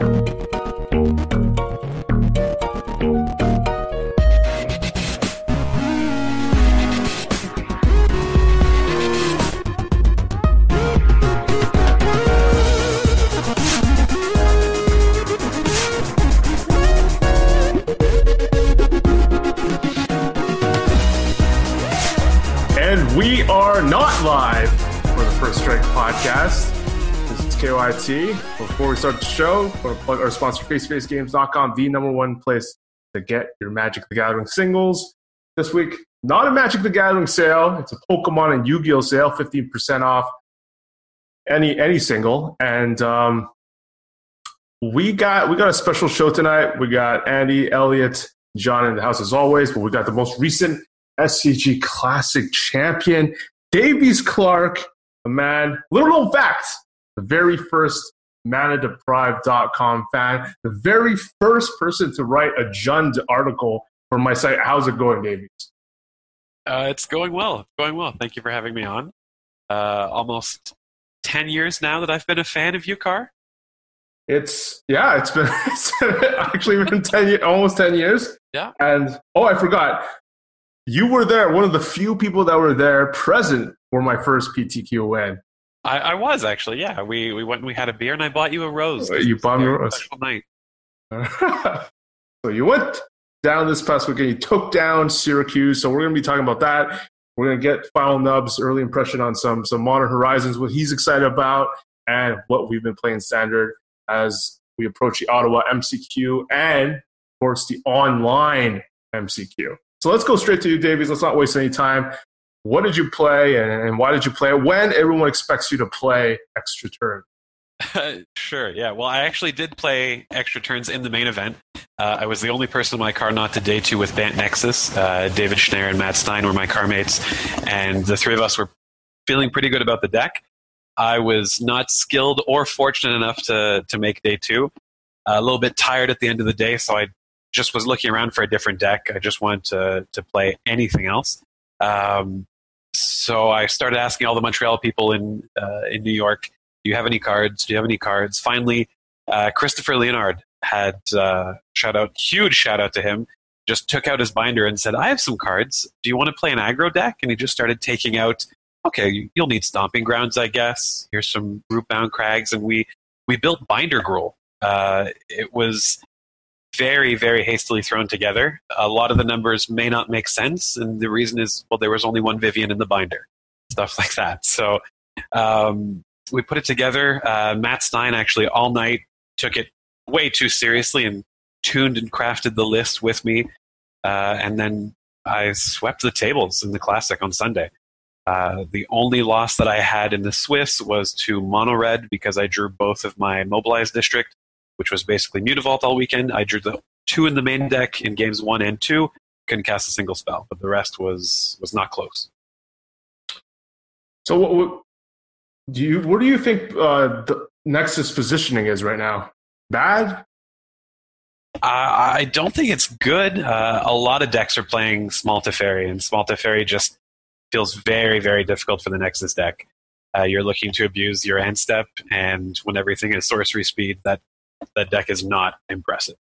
And Before we start the show, to plug our sponsor, FaceFaceGames.com, the number one place to get your Magic the Gathering singles. This week, not a Magic the Gathering sale. It's a Pokemon and Yu-Gi-Oh sale, 15% off any any single. And um, we got we got a special show tonight. We got Andy, Elliot, John in the house as always, but we got the most recent SCG Classic champion, Davies Clark, a man, little known fact, the very first manadeprived.com fan, the very first person to write a Jund article for my site. How's it going, Davies? Uh, it's going well. Going well. Thank you for having me on. Uh, almost 10 years now that I've been a fan of UCAR. It's yeah, it's been it's actually been ten years, almost ten years. Yeah. And oh, I forgot, you were there. One of the few people that were there present for my first PTQ win. I, I was actually, yeah. We we went and we had a beer and I bought you a rose. You bought me a rose. Special night. so you went down this past weekend. You took down Syracuse. So we're going to be talking about that. We're going to get final nubs, early impression on some some Modern Horizons, what he's excited about, and what we've been playing standard as we approach the Ottawa MCQ and, of course, the online MCQ. So let's go straight to you, Davies. Let's not waste any time. What did you play and, and why did you play it? When everyone expects you to play extra turn? sure, yeah. Well, I actually did play extra turns in the main event. Uh, I was the only person in my car not to day two with Bant Nexus. Uh, David Schneier and Matt Stein were my car mates, and the three of us were feeling pretty good about the deck. I was not skilled or fortunate enough to to make day two. a little bit tired at the end of the day, so I just was looking around for a different deck. I just wanted to to play anything else. Um, so I started asking all the Montreal people in uh, in New York, "Do you have any cards? Do you have any cards?" Finally, uh, Christopher Leonard had uh, shout out, huge shout out to him. Just took out his binder and said, "I have some cards. Do you want to play an aggro deck?" And he just started taking out okay, you'll need stomping grounds, I guess. Here's some Rootbound Crags, and we we built Binder Gruul. Uh, it was very very hastily thrown together. A lot of the numbers may not make sense, and the reason is well, there was only one Vivien in the binder, stuff like that. So um, we put it together. Uh, Matt Stein actually all night took it way too seriously and tuned and crafted the list with me, uh, and then I swept the tables in the classic on Sunday. Uh, the only loss that I had in the Swiss was to Mono Red because I drew both of my mobilized district, which was basically Mutavault all weekend. I drew the two in the main deck in games one and two. Couldn't cast a single spell, but the rest was was not close. So, what, what do you what do you think uh, the Nexus positioning is right now? Bad? Uh, I don't think it's good. Uh, a lot of decks are playing Small Teferi, and Small Teferi just feels very, very difficult for the Nexus deck. Uh, you're looking to abuse your end step, and when everything is sorcery speed, that that deck is not impressive.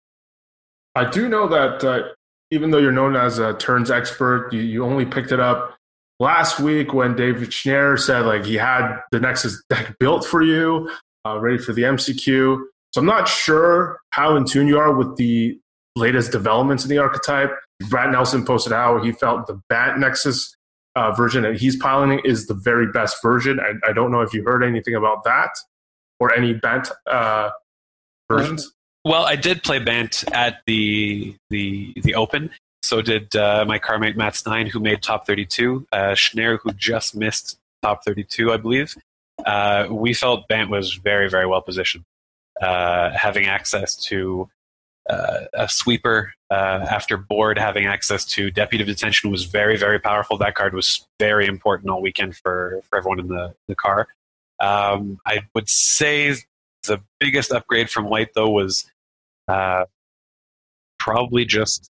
I do know that uh, even though you're known as a turns expert, you, you only picked it up last week when David Schneier said like he had the Nexus deck built for you, uh, ready for the MCQ. So I'm not sure how in tune you are with the latest developments in the archetype. Brad Nelson posted how he felt the Bant Nexus uh, version that he's piloting is the very best version. I, I, don't know if you heard anything about that or any Bant uh, versions. Well, I did play Bant at the the the Open. So did uh, my carmate Matt Stein, who made top 32. Uh, Schneier, who just missed top 32, I believe. Uh, we felt Bant was very, very well positioned. Uh, having access to uh, a sweeper uh, after board having access to deputy detention was very very powerful that card was very important all weekend for, for everyone in the, the car um, i would say the biggest upgrade from white though was uh, probably just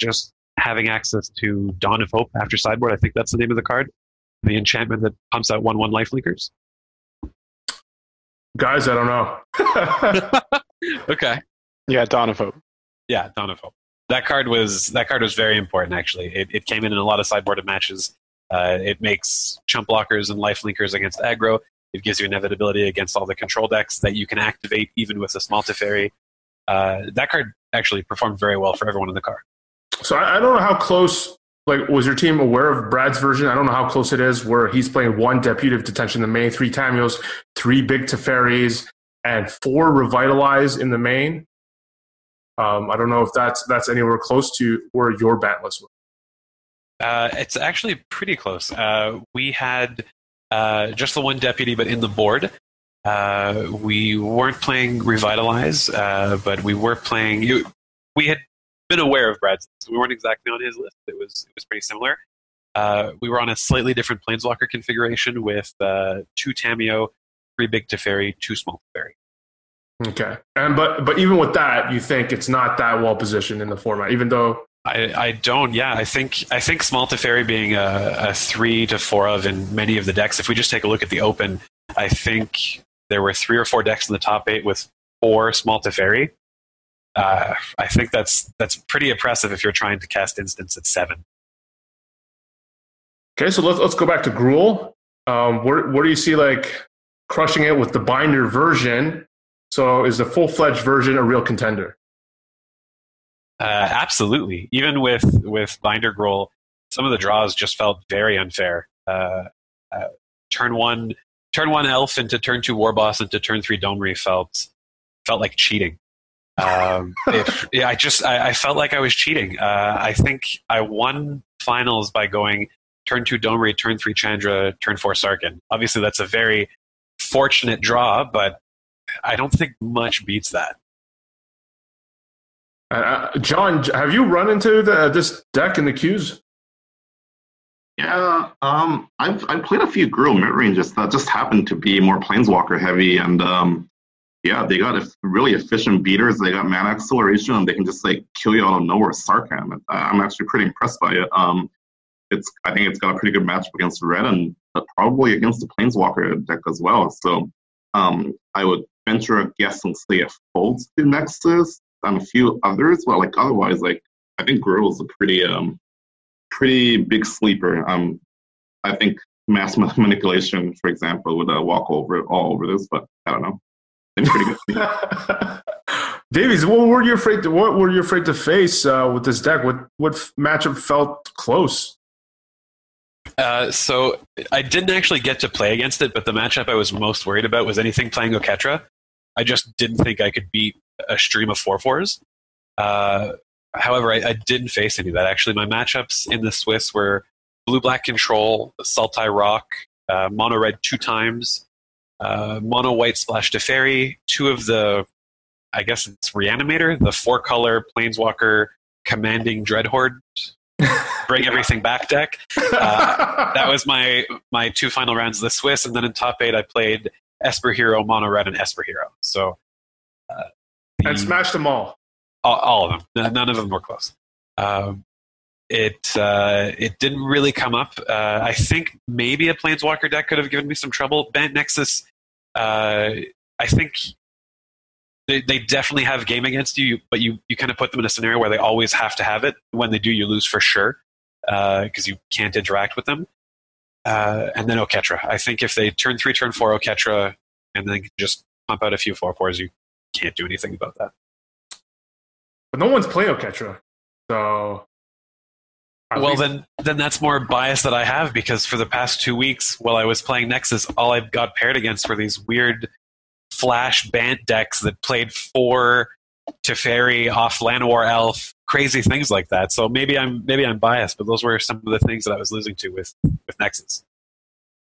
just having access to dawn of hope after sideboard i think that's the name of the card the enchantment that pumps out one one life linkers guys i don't know okay. Yeah, Dawn of Hope. Yeah, Dawn of Hope. That card was that card was very important. Actually, it, it came in in a lot of sideboarded matches. Uh, it makes chump blockers and life linkers against aggro. It gives you inevitability against all the control decks that you can activate even with a small Teferi. Uh, that card actually performed very well for everyone in the car. So I, I don't know how close like was your team aware of Brad's version? I don't know how close it is where he's playing one deputy of detention in the main, three Tamiyos, three big Teferis, and four revitalize in the main. Um, I don't know if that's that's anywhere close to where your Bant list was. Uh, it's actually pretty close. Uh, we had uh, just the one deputy, but in the board. Uh, we weren't playing Revitalize, uh, but we were playing. You, we had been aware of Brad's. We weren't exactly on his list. It was it was pretty similar. Uh, we were on a slightly different Planeswalker configuration with two Tamiyo, three big Teferi, two small Teferi. Okay, and but but even with that, you think it's not that well positioned in the format, even though I, I don't. Yeah, I think I think Small Teferi being a, a three to four of in many of the decks. If we just take a look at the open, I think there were three or four decks in the top eight with four Small Teferi. Uh, I think that's that's pretty impressive if you're trying to cast instants at seven. Okay, so let's let's go back to Gruul. Um, where where do you see like crushing it with the binder version? So is the full fledged version a real contender? Uh, absolutely. Even with with Binder Gruul, some of the draws just felt very unfair. Uh, uh, turn one, turn one elf into turn two war boss into turn three Domri felt felt like cheating. Um, if, yeah, I just I, I, felt like I was cheating. Uh, I think I won finals by going turn two Domri, turn three Chandra, turn four Sarkhan. Obviously, that's a very fortunate draw, but I don't think much beats that. Uh, uh, John, have you run into the, uh, this deck in the queues? Yeah, um, I've I've played a few Gruul mid ranges that just happened to be more Planeswalker heavy, and um, yeah, they got really efficient beaters. They got mana acceleration, and they can just like kill you out of nowhere. Sarkhan, I'm actually pretty impressed by it. Um, it's I think it's got a pretty good matchup against red, and probably against the Planeswalker deck as well. So um, I would venture a guess and say it folds to Nexus and a few others, but like otherwise, like I think Gruul is a pretty um pretty big sleeper. Um, I think mass manipulation, for example, would uh, walk over all over this, but I don't know. It's pretty good. Davies, what were you afraid to what were you afraid to face uh, with this deck? What what matchup felt close? Uh, so I didn't actually get to play against it, but the matchup I was most worried about was anything playing Oketra. I just didn't think I could beat a stream of four fours. Uh, however, I, I, didn't face any of that. Actually, my matchups in the Swiss were blue black control, Sultai Rock, uh, mono red two times, uh, mono white splash Teferi, two of the, I guess it's Reanimator, the four color Planeswalker commanding Dreadhorde. Bring everything back deck. Uh, that was my my two final rounds of the Swiss, and then in top eight I played Esper Hero, Mono Red, and Esper Hero. So uh, and smashed them all. all. all. of them. None of them were close. Um, it uh, it didn't really come up. Uh, I think maybe a Planeswalker deck could have given me some trouble. Bant Nexus, uh, I think they, they definitely have game against you, but you, you kind of put them in a scenario where they always have to have it. When they do, you lose for sure because uh, you can't interact with them. Uh, and then Oketra. I think if they turn three, turn four Oketra, and then just pump out a few four fours, you can't do anything about that. But no one's playing Oketra, so. Well, least... then, then that's more bias that I have because for the past two weeks, while I was playing Nexus, all I got paired against were these weird flash Bant decks that played four Teferi off Llanowar Elf, crazy things like that. So maybe I'm maybe I'm biased, but those were some of the things that I was losing to with with Nexus.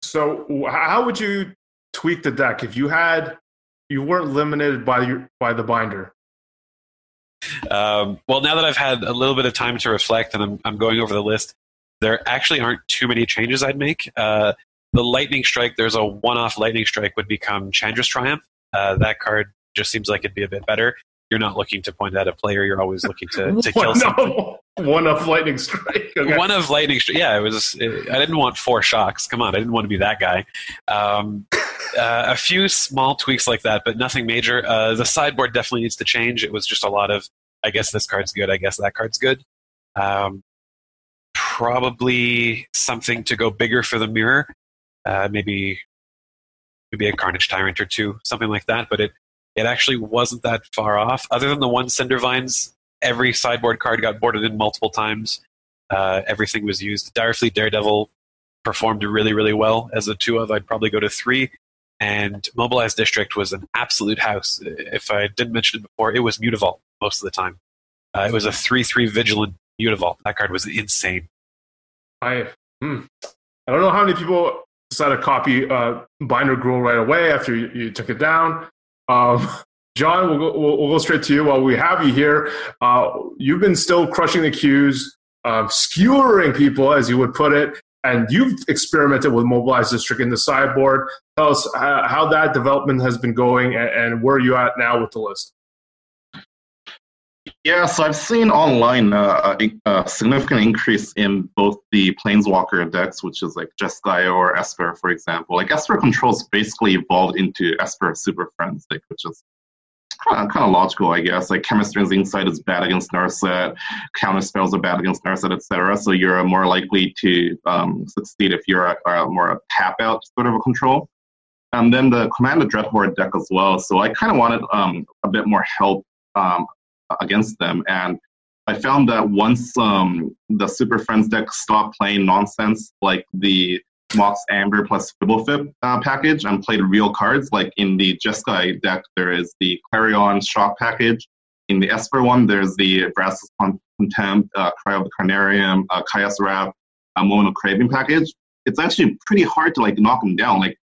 So how would you tweak the deck if you had you weren't limited by your by the binder? Um, well, now that I've had a little bit of time to reflect and I'm, I'm going over the list, there actually aren't too many changes I'd make. Uh, the lightning strike, there's a one-off lightning strike would become Chandra's Triumph. Uh, that card just seems like it'd be a bit better. You're not looking to point at a player. You're always looking to, to kill something. one of lightning strike. Okay. One of lightning strike. Yeah, it was. It, I didn't want four shocks. Come on, I didn't want to be that guy. Um, uh, a few small tweaks like that, but nothing major. Uh, the sideboard definitely needs to change. It was just a lot of, I guess this card's good. I guess that card's good. Um, probably something to go bigger for the mirror. Uh, maybe maybe a Carnage Tyrant or two, something like that. But it it actually wasn't that far off. Other than the one Cindervines, every sideboard card got boarded in multiple times. Uh, everything was used. Direfleet Daredevil performed really, really well as a two of. I'd probably go to three. And Mobilized District was an absolute house. If I didn't mention it before, it was Mutavault most of the time. Uh, it was a 3 3 Vigilant Mutavault. That card was insane. I, hmm. I don't know how many people decided to copy uh, Binder Gruul right away after you, you took it down. Um, John, we'll go, we'll, we'll go, straight to you while we have you here. Uh, you've been still crushing the queues, uh, skewering people, as you would put it, and you've experimented with Mobilized District in the sideboard. Tell us how, how that development has been going and, and where you at now with the list. Yeah, so I've seen online uh, a, a, significant increase in both the Planeswalker decks, which is like Jeskai or Esper, for example. Like Esper controls basically evolved into Esper Super Friends, like, which is kind of, kind of logical, I guess. Like Chemist's Insight is bad against Narset, counter spells are bad against Narset, etc. So you're more likely to um, succeed if you're a, a more a tap out sort of a control. And then the Commander Dreadhorde deck as well. So I kind of wanted um, a bit more help um, against them. And I found that once um, the Super Friends deck stopped playing nonsense like the Mox Amber plus Fblthp uh, package and played real cards, like in the Jeskai deck, there is the Clarion Shock package. In the Esper one, there's the Vraska's Contempt, uh, Cry of the Carnarium, uh, Kaya's Wrath, uh, Moment of Craving package. It's actually pretty hard to like knock them down. Like,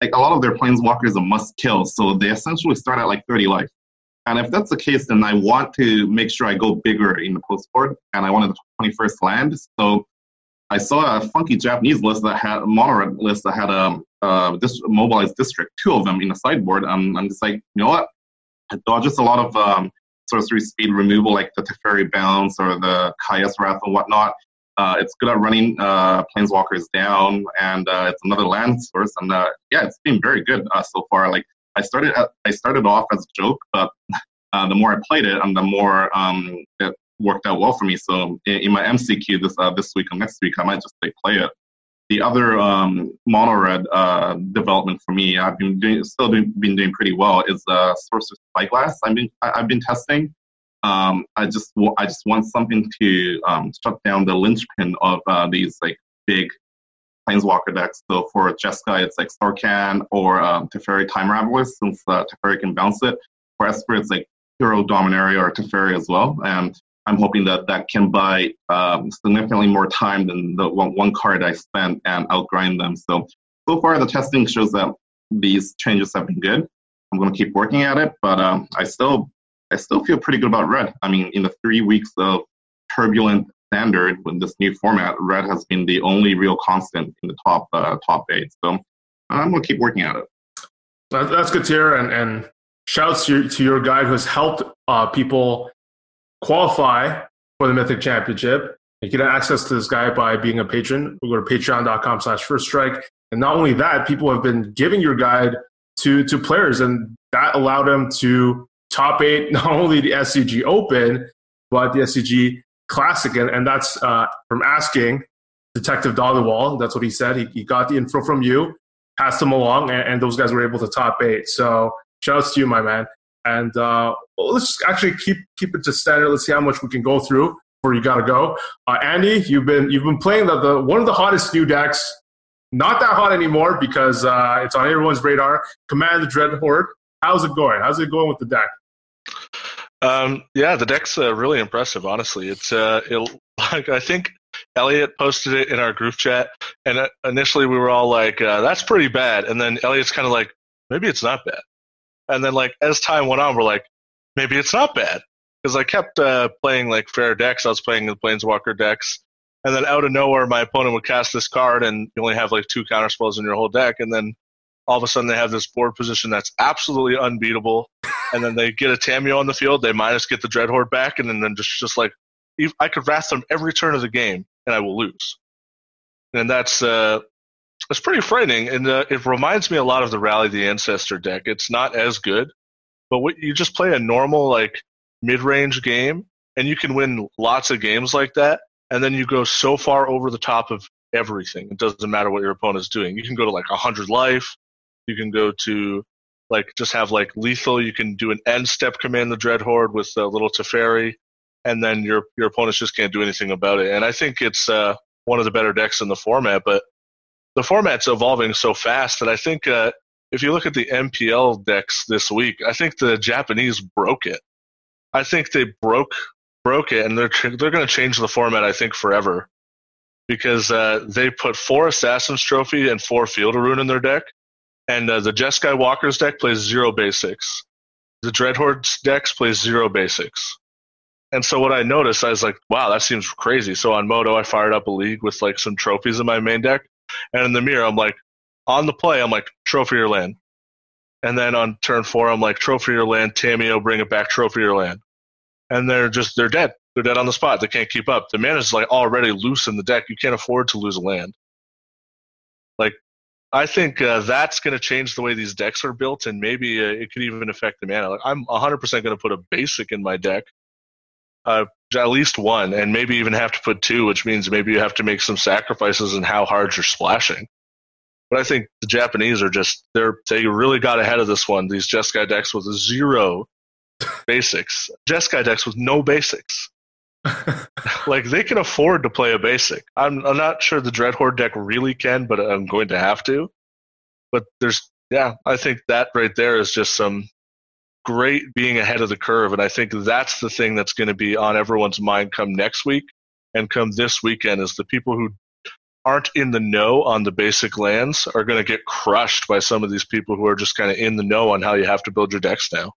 like a lot of their planeswalkers are must kill, so they essentially start at like 30 life. And if that's the case, then I want to make sure I go bigger in the post board, and I wanted the 21st land. So I saw a funky Japanese list that had a mono list that had a, a dis- mobilized district, two of them in the sideboard. Um, I'm just like, you know what? I thought just a lot of um, sorcery speed removal, like the Teferi Bounce or the Kaya's Wrath and whatnot. Uh, it's good at running uh, planeswalkers down, and uh, it's another land source. And uh, yeah, it's been very good uh, so far. Like I started, I started off as a joke, but uh, the more I played it, and the more um, it worked out well for me. So in, in my MCQ this uh, this week and next week, I might just like play it. The other um, mono red uh, development for me, I've been doing, still doing, been doing pretty well. Is uh, Sorcerous Spyglass. I've been I've been testing. Um, I just I just want something to um, shut down the linchpin of uh, these like big planeswalker decks. So for Jeskai, it's like Sarkhan or um, Teferi Time Raveler, since uh, Teferi can bounce it. For Esper, it's like Hero Dominaria or Teferi as well. And I'm hoping that that can buy um, significantly more time than the one, one card I spent and outgrind them. So, so far the testing shows that these changes have been good. I'm going to keep working at it, but um, I still I still feel pretty good about red. I mean, in the three weeks of turbulent standard with this new format, red has been the only real constant in the top uh, top eight. So I'm going to keep working at it. That's good to hear, and, and shouts to your, to your who has helped uh, people qualify for the Mythic Championship. You get access to this guy by being a patron. We go to patreon.com slash first strike. And not only that, people have been giving your guide to, to players, and that allowed them to top eight not only the SCG Open, but the SCG Classic. And, and that's uh, from asking Detective Dollywall. That's what he said. He, he got the info from you, passed him along, and, and those guys were able to top eight. So shout shouts to you, my man. And uh, well, let's actually keep keep it to standard. Let's see how much we can go through before you got to go. Uh, Andy, you've been you've been playing the, the one of the hottest new decks. Not that hot anymore because uh, it's on everyone's radar. Command the Dreadhorde. How's it going? How's it going with the deck? Um, yeah, the deck's uh, really impressive. Honestly, it's uh, it, like I think Elliot posted it in our group chat, and uh, initially we were all like, uh, "That's pretty bad," and then Elliot's kind of like, "Maybe it's not bad." And then like as time went on, we're like, maybe it's not bad because I kept uh, playing like fair decks. I was playing the Planeswalker decks, and then out of nowhere, my opponent would cast this card, and you only have like two counter spells in your whole deck, and then all of a sudden they have this board position that's absolutely unbeatable, and then they get a Tamiyo on the field, they minus get the Dreadhorde back, and then, then just just like I could wrath them every turn of the game, and I will lose. And that's uh, that's pretty frightening, and uh, it reminds me a lot of the Rally the Ancestor deck. It's not as good, but what, you just play a normal like mid-range game, and you can win lots of games like that. And then you go so far over the top of everything. It doesn't matter what your opponent is doing. You can go to like 100 life. You can go to like just have like lethal. You can do an end step command the dread horde with a little Teferi, and then your your opponents just can't do anything about it. And I think it's uh, one of the better decks in the format. But the format's evolving so fast that I think uh, if you look at the MPL decks this week, I think the Japanese broke it. I think they broke broke it, and they're they're going to change the format. I think forever because uh, they put four Assassin's Trophy and four Field of Ruin in their deck, and uh, the Jeskai Walker's deck plays zero basics. The Dreadhorde's decks plays zero basics. And so what I noticed, I was like, wow, that seems crazy. So on Moto, I fired up a league with like some trophies in my main deck, and in the mirror, I'm like, on the play, I'm like, trophy your land. And then on turn four, I'm like, trophy your land, Tamiyo, bring it back, trophy your land. And they're just, they're dead. They're dead on the spot. They can't keep up. The mana is like already loose in the deck. You can't afford to lose a land. I think uh, that's going to change the way these decks are built, and maybe uh, it could even affect the mana. Like, I'm 100% going to put a basic in my deck, uh, at least one, and maybe even have to put two, which means maybe you have to make some sacrifices in how hard you're splashing. But I think the Japanese are just they're they really got ahead of this one. These Jeskai decks with zero basics, Jeskai decks with no basics. like they can afford to play a basic. I'm I'm not sure the Dreadhorde deck really can, but I'm going to have to. But there's yeah, I think that right there is just some great being ahead of the curve, and I think that's the thing that's going to be on everyone's mind come next week and come this weekend is the people who aren't in the know on the basic lands are going to get crushed by some of these people who are just kind of in the know on how you have to build your decks now.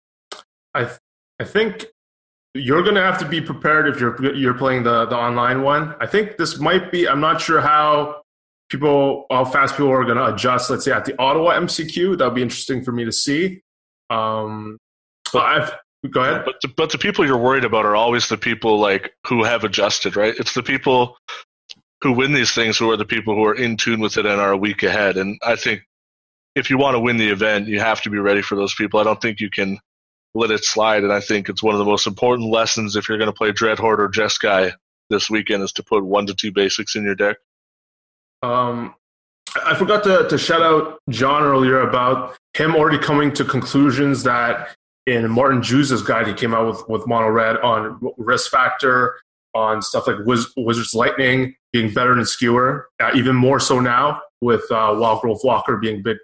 I th- I think you're going to have to be prepared if you're you're playing the the online one. I think this might be. I'm not sure how people how fast people are going to adjust. Let's say at the Ottawa MCQ, that would be interesting for me to see. Um, but I've go ahead. But the, but the people you're worried about are always the people like who have adjusted, right? It's the people who win these things who are the people who are in tune with it and are a week ahead. And I think if you want to win the event, you have to be ready for those people. I don't think you can let it slide. And I think it's one of the most important lessons if you're going to play Dreadhorde or Jeskai this weekend is to put one to two basics in your deck. Um, I forgot to, to shout out John earlier about him already coming to conclusions that in Martin Jew's guide he came out with, with Mono Red on risk factor, on stuff like Wiz, Wizard's Lightning being better than Skewer, uh, even more so now with uh, Wild Growth Walker being big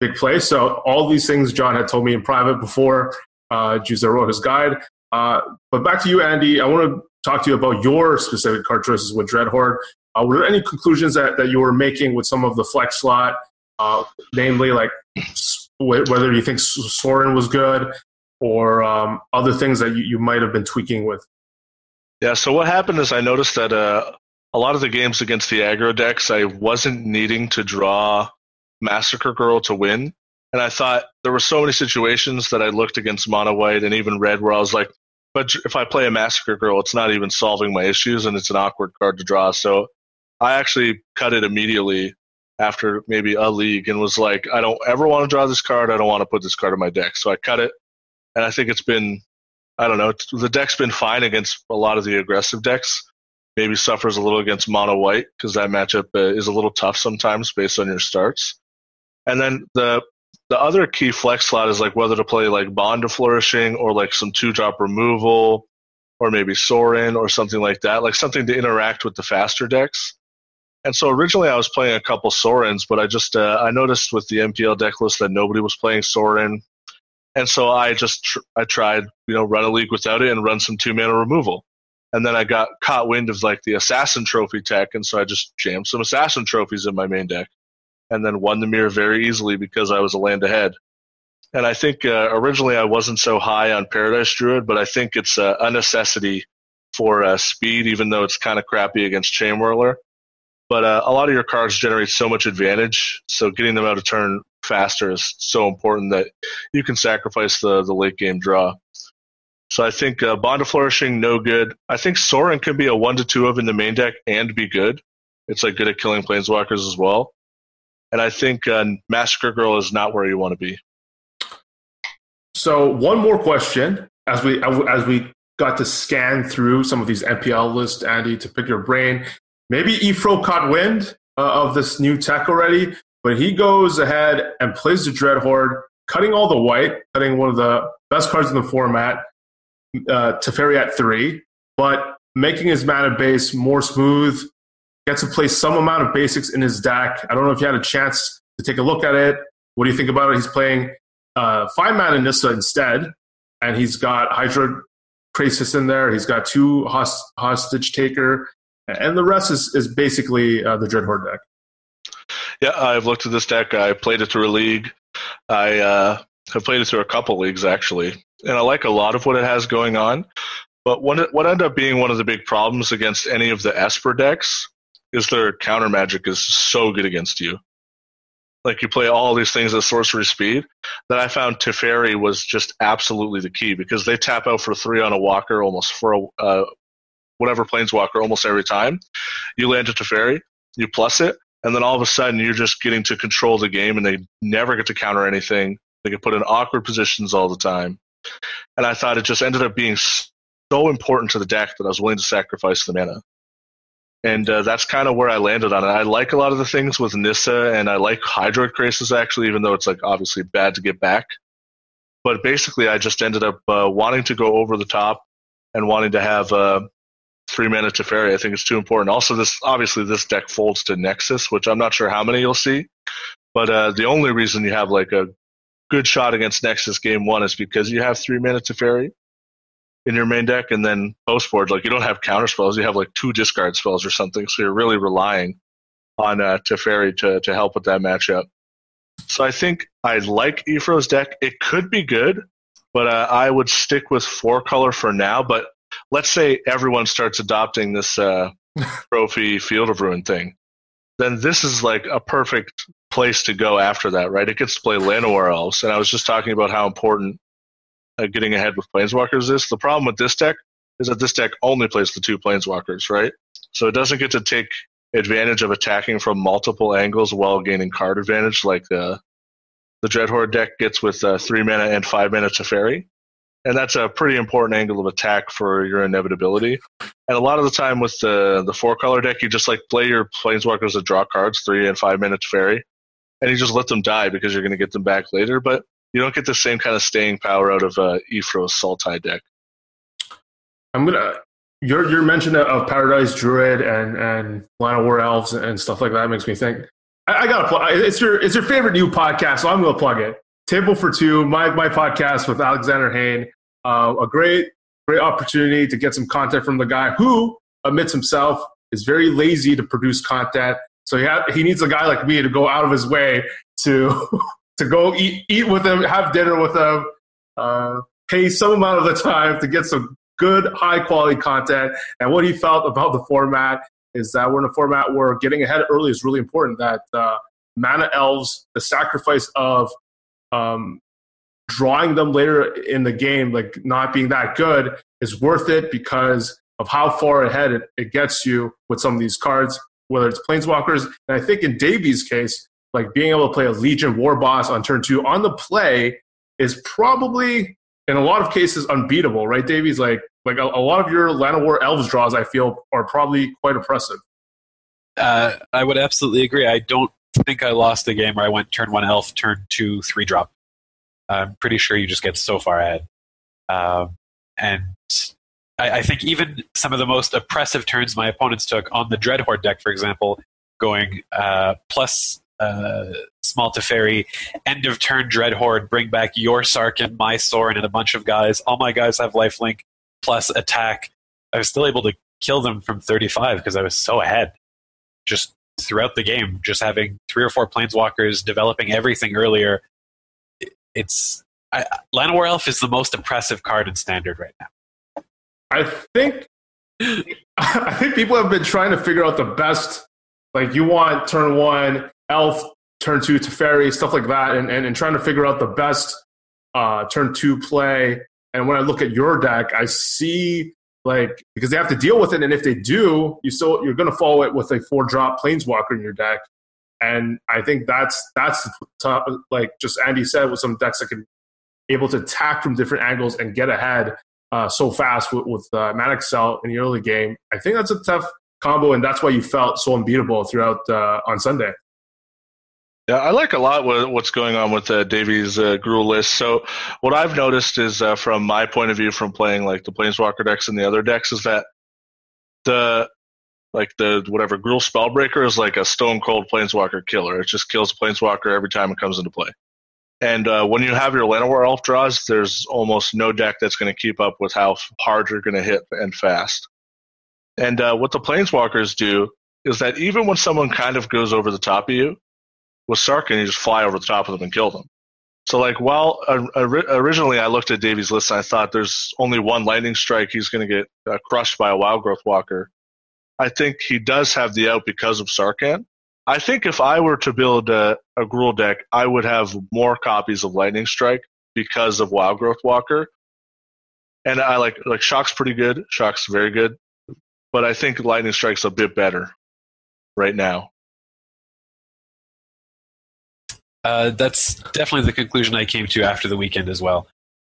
big play. So all these things John had told me in private before uh, his guide. Uh, but back to you, Andy. I want to talk to you about your specific card choices with Dreadhorde. Uh, were there any conclusions that, that you were making with some of the flex slot, uh, namely like whether you think Sorin was good or um, other things that you, you might have been tweaking with? Yeah, so what happened is I noticed that uh, a lot of the games against the aggro decks, I wasn't needing to draw Massacre Girl to win. And I thought there were so many situations that I looked against mono white and even red where I was like, but if I play a Massacre Girl, it's not even solving my issues and it's an awkward card to draw. So I actually cut it immediately after maybe a league and was like, I don't ever want to draw this card. I don't want to put this card in my deck. So I cut it. And I think it's been, I don't know, the deck's been fine against a lot of the aggressive decks. Maybe suffers a little against mono white because that matchup uh, is a little tough sometimes based on your starts. And then the the other key flex slot is like whether to play like Bond of Flourishing or like some two drop removal or maybe Sorin or something like that, like something to interact with the faster decks. And so originally I was playing a couple Sorins, but I just uh, I noticed with the MPL deck list that nobody was playing Sorin, and so I just tr- I tried you know run a league without it and run some two mana removal, and then I got caught wind of like the Assassin Trophy tech, and so I just jammed some Assassin trophies in my main deck and then won the mirror very easily because I was a land ahead. And I think uh, originally I wasn't so high on Paradise Druid, but I think it's a necessity for uh, speed, even though it's kind of crappy against Chain Whirler. But uh, a lot of your cards generate so much advantage, so getting them out of turn faster is so important that you can sacrifice the the late game draw. So I think uh, Bond of Flourishing, no good. I think Sorin can be a one to two of in the main deck and be good. It's like good at killing planeswalkers as well. And I think uh, Massacre Girl is not where you want to be. So one more question as we as we got to scan through some of these MPL lists, Andy, to pick your brain. Maybe Efro caught wind uh, of this new tech already, but he goes ahead and plays the Dreadhorde, cutting all the white, cutting one of the best cards in the format, uh, Teferi at three, but making his mana base more smooth, gets to play some amount of basics in his deck. I don't know if you had a chance to take a look at it. What do you think about it? He's playing uh, five mana Nissa instead, and he's got Hydroid Krasis in there. He's got two host- hostage taker, and the rest is, is basically uh, the Dreadhorde deck. Yeah, I've looked at this deck. I played it through a league. I uh, have played it through a couple leagues actually, and I like a lot of what it has going on. But what what ended up being one of the big problems against any of the Esper decks is their counter magic is so good against you. Like you play all these things at sorcery speed that I found Teferi was just absolutely the key because they tap out for three on a walker almost for a uh, whatever planeswalker almost every time. You land a Teferi, you plus it, and then all of a sudden you're just getting to control the game and they never get to counter anything. They get put in awkward positions all the time. And I thought it just ended up being so important to the deck that I was willing to sacrifice the mana and uh, that's kind of where I landed on it. I like a lot of the things with Nissa, and I like Hydroid Krasis actually, even though it's like obviously bad to get back. But basically, I just ended up uh, wanting to go over the top and wanting to have uh, three mana Teferi. I think it's too important. Also, this obviously this deck folds to Nexus, which I'm not sure how many you'll see, but uh, the only reason you have like a good shot against Nexus game one is because you have three mana Teferi in your main deck, and then post board, like you don't have counter spells, you have like two discard spells or something. So you're really relying on uh, Teferi to to help with that matchup. So I think I like Efro's deck. It could be good, but uh, I would stick with four color for now. But let's say everyone starts adopting this uh, trophy Field of Ruin thing, then this is like a perfect place to go after that, right? It gets to play Llanowar Elves, and I was just talking about how important uh, getting ahead with planeswalkers is. The problem with this deck is that this deck only plays the two planeswalkers, right? So it doesn't get to take advantage of attacking from multiple angles while gaining card advantage like uh, the Dreadhorde deck gets with uh, three mana and five mana Teferi. And that's a pretty important angle of attack for your inevitability. And a lot of the time with the the four color deck, you just like play your planeswalkers to draw cards, three and five mana Teferi, and you just let them die because you're going to get them back later. But you don't get the same kind of staying power out of uh, Efro's Sultai deck. I'm gonna your your mention of Paradise Druid and and Llanowar Elves and stuff like that makes me think. I, I gotta plug. It's your it's your favorite new podcast, so I'm gonna plug it. Table for Two, my my podcast with Alexander Hayne. Uh, a great great opportunity to get some content from the guy who admits himself is very lazy to produce content. So he ha- he needs a guy like me to go out of his way to to go eat eat with them, have dinner with them, uh, pay some amount of the time to get some good high quality content. And what he felt about the format is that we're in a format where getting ahead early is really important. That uh, mana elves, the sacrifice of um, drawing them later in the game, like not being that good, is worth it because of how far ahead it, it gets you with some of these cards, whether it's planeswalkers. And I think in Davy's case, like being able to play a Legion War Boss on turn two on the play is probably in a lot of cases unbeatable, right, Davies? Like like a, a lot of your Llanowar Elves draws, I feel, are probably quite impressive. Uh, I would absolutely agree. I don't think I lost a game where I went turn one elf, turn two three drop. I'm pretty sure you just get so far ahead. Um, and I, I, think even some of the most oppressive turns my opponents took on the Dreadhorde deck, for example, going uh, plus uh, Small Teferi, end of turn Dreadhorde, bring back your Sarkhan, my Sorin, and a bunch of guys. All my guys have lifelink plus attack. I was still able to kill them from 35 because I was so ahead. Just throughout the game, just having three or four planeswalkers, developing everything earlier. It's I, Llanowar Elf is the most impressive card in Standard right now. I think I think people have been trying to figure out the best. Like you want turn one elf turn two Teferi, stuff like that, and, and, and trying to figure out the best uh, turn two play. And when I look at your deck, I see like because they have to deal with it, and if they do, you still you're going to follow it with a four drop planeswalker in your deck. And I think that's that's top, like just Andy said with some decks that can able to attack from different angles and get ahead uh, so fast with, with uh, Manic Cell in the early game. I think that's a tough combo, and that's why you felt so unbeatable throughout uh, on Sunday. Yeah, I like a lot what, what's going on with uh, Davies' uh, Gruul list. So, what I've noticed is, uh, from my point of view, from playing like the Planeswalker decks and the other decks, is that the like the whatever Gruul Spellbreaker is like a stone cold Planeswalker killer. It just kills Planeswalker every time it comes into play. And uh, when you have your Llanowar Elf draws, there's almost no deck that's going to keep up with how hard you're going to hit and fast. And uh, what the Planeswalkers do is that even when someone kind of goes over the top of you, with Sarkhan, you just fly over the top of them and kill them. So, like, while uh, originally I looked at Davies' list and I thought there's only one lightning strike, he's going to get uh, crushed by a wild growth Walker. I think he does have the out because of Sarkhan. I think if I were to build a, a deck, I would have more copies of Lightning Strike because of Wild Growth Walker. And I like like Shock's pretty good. Shock's very good, but I think Lightning Strike's a bit better right now. Uh, that's definitely the conclusion I came to after the weekend as well.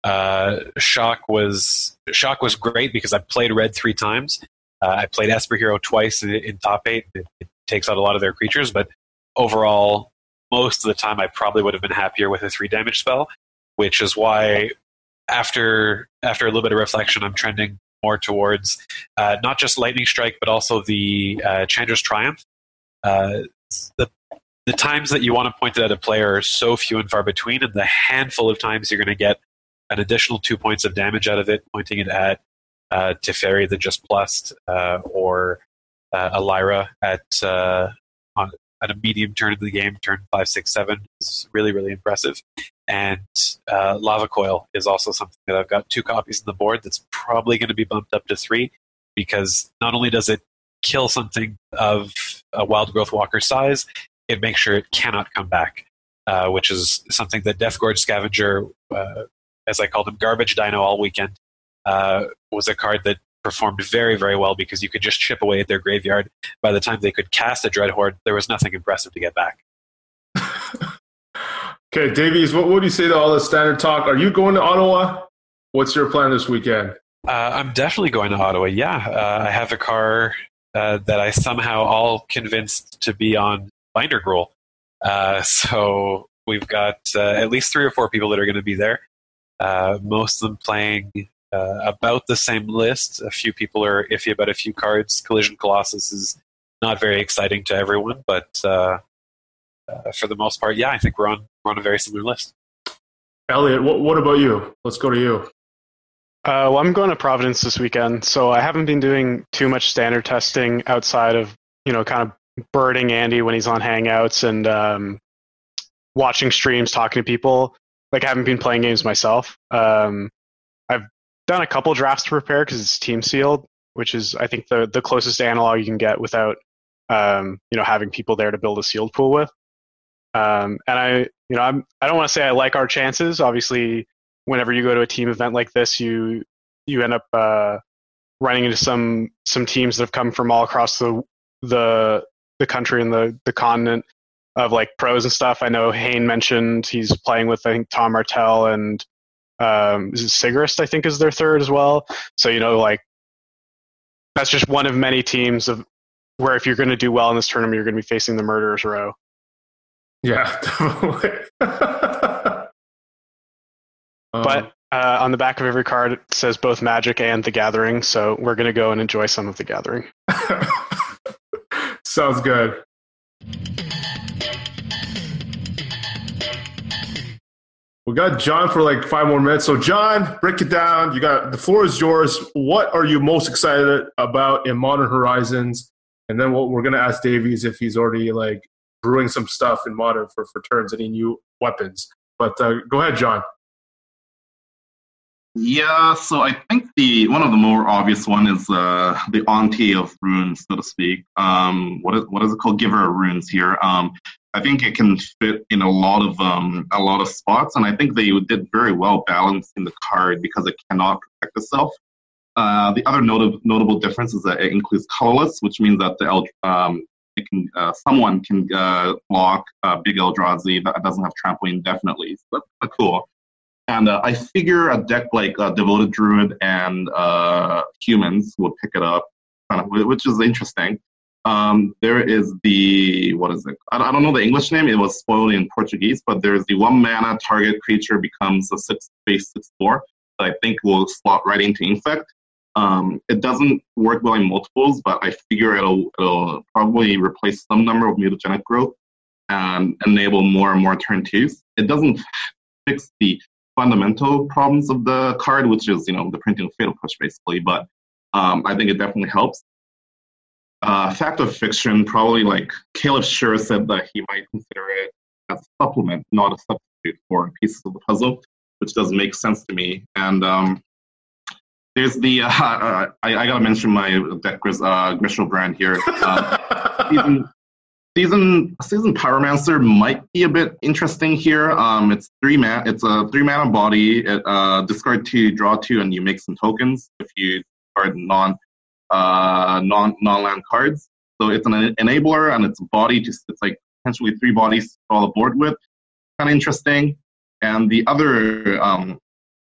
Uh, Shock was Shock was great because I played Red three times. Uh, I played Esper Hero twice in, in top eight. It, it, takes out a lot of their creatures, but overall, most of the time, I probably would have been happier with a three damage spell, which is why after after a little bit of reflection, I'm trending more towards uh, not just Lightning Strike, but also the uh, Chandra's Triumph. The the times that you want to point it at a player are so few and far between, and the handful of times you're going to get an additional two points of damage out of it, pointing it at uh, Teferi the just plus, uh, or uh, a Lyra at uh, on at a medium turn of the game, turn five, six, seven is really really impressive. And uh, Lava Coil is also something that I've got two copies on the board that's probably going to be bumped up to three because not only does it kill something of a wild growth Walker size, it makes sure it cannot come back, uh, which is something that Death Gorge Scavenger, uh, as I called him, Garbage Dino all weekend, uh, was a card that performed very, very well because you could just chip away at their graveyard. By the time they could cast a Dread Horde, there was nothing impressive to get back. okay, Davies, what would you say to all the standard talk? Are you going to Ottawa? What's your plan this weekend? Uh, I'm definitely going to Ottawa. Yeah, uh, I have a car uh, that I somehow all convinced to be on binder Gruul. Uh, so we've got uh, at least three or four people that are going to be there. Uh, most of them playing uh, about the same list. A few people are iffy about a few cards. Collision Colossus is not very exciting to everyone, but uh, uh, for the most part, yeah, I think we're on we're on a very similar list. Elliot, what, what about you? Let's go to you. Uh, well, I'm going to Providence this weekend, so I haven't been doing too much standard testing outside of you know kind of birding Andy when he's on Hangouts and um, watching streams, talking to people. Like I haven't been playing games myself. Um, I've done a couple drafts to prepare because it's team sealed, which is I think the the closest analog you can get without um, you know having people there to build a sealed pool with. Um, and I you know I'm I don't want to say I like our chances. Obviously, whenever you go to a team event like this, you you end up uh, running into some some teams that have come from all across the the the country and the the continent of like pros and stuff. I know Hayne mentioned he's playing with I think Tom Martell and um, is it Sigrist I think is their third as well. So you know like that's just one of many teams of where if you're going to do well in this tournament, you're going to be facing the Murderers Row. Yeah, definitely. but um, uh, on the back of every card, it says both Magic and The Gathering, so we're going to go and enjoy some of The Gathering. Sounds good. We got John for like five more minutes. So, John, break it down. You got the floor is yours. What are you most excited about in Modern Horizons? And then what we're gonna ask Davies if he's already like brewing some stuff in Modern for for turns, any new weapons. But uh, go ahead, John. Yeah, so I think the one of the more obvious one is uh, the auntie of runes, so to speak. Um, what is what is it called? Giver of runes here. Um, I think it can fit in a lot of um, a lot of spots, and I think they did very well balancing the card because it cannot protect itself. Uh, the other notable notable difference is that it includes colorless, which means that the um, it can uh, someone can uh, block uh, big Eldrazi that doesn't have trample indefinitely. So that's cool. And uh, I figure a deck like uh, Devoted Druid and uh, Humans will pick it up, which is interesting. Um, there is the what is it? I, don't know the English name. It was spoiled in Portuguese, but there's the one mana target creature becomes a six base six four that I think will slot right into Infect. Um, it doesn't work well in multiples, but I figure it'll, it'll probably replace some number of mutagenic growth and enable more and more turn twos. It doesn't fix the fundamental problems of the card, which is you know the printing of fatal push basically, but um, I think it definitely helps. Uh, Fact or Fiction, probably like Caleb Scherer said that he might consider it as a supplement, not a substitute for pieces of the puzzle, which doesn't make sense to me. And um, there's the uh, uh, I, I, gotta mention my deck uh, Griselbrand here. Uh, season, season Seasoned Pyromancer might be a bit interesting here. Um, it's three man. It's a three mana body. It uh, discard two, draw two, and you make some tokens if you discard non uh, non non land cards. So it's an enabler, and it's a body. Just it's like potentially three bodies to follow board with. Kind of interesting. And the other um,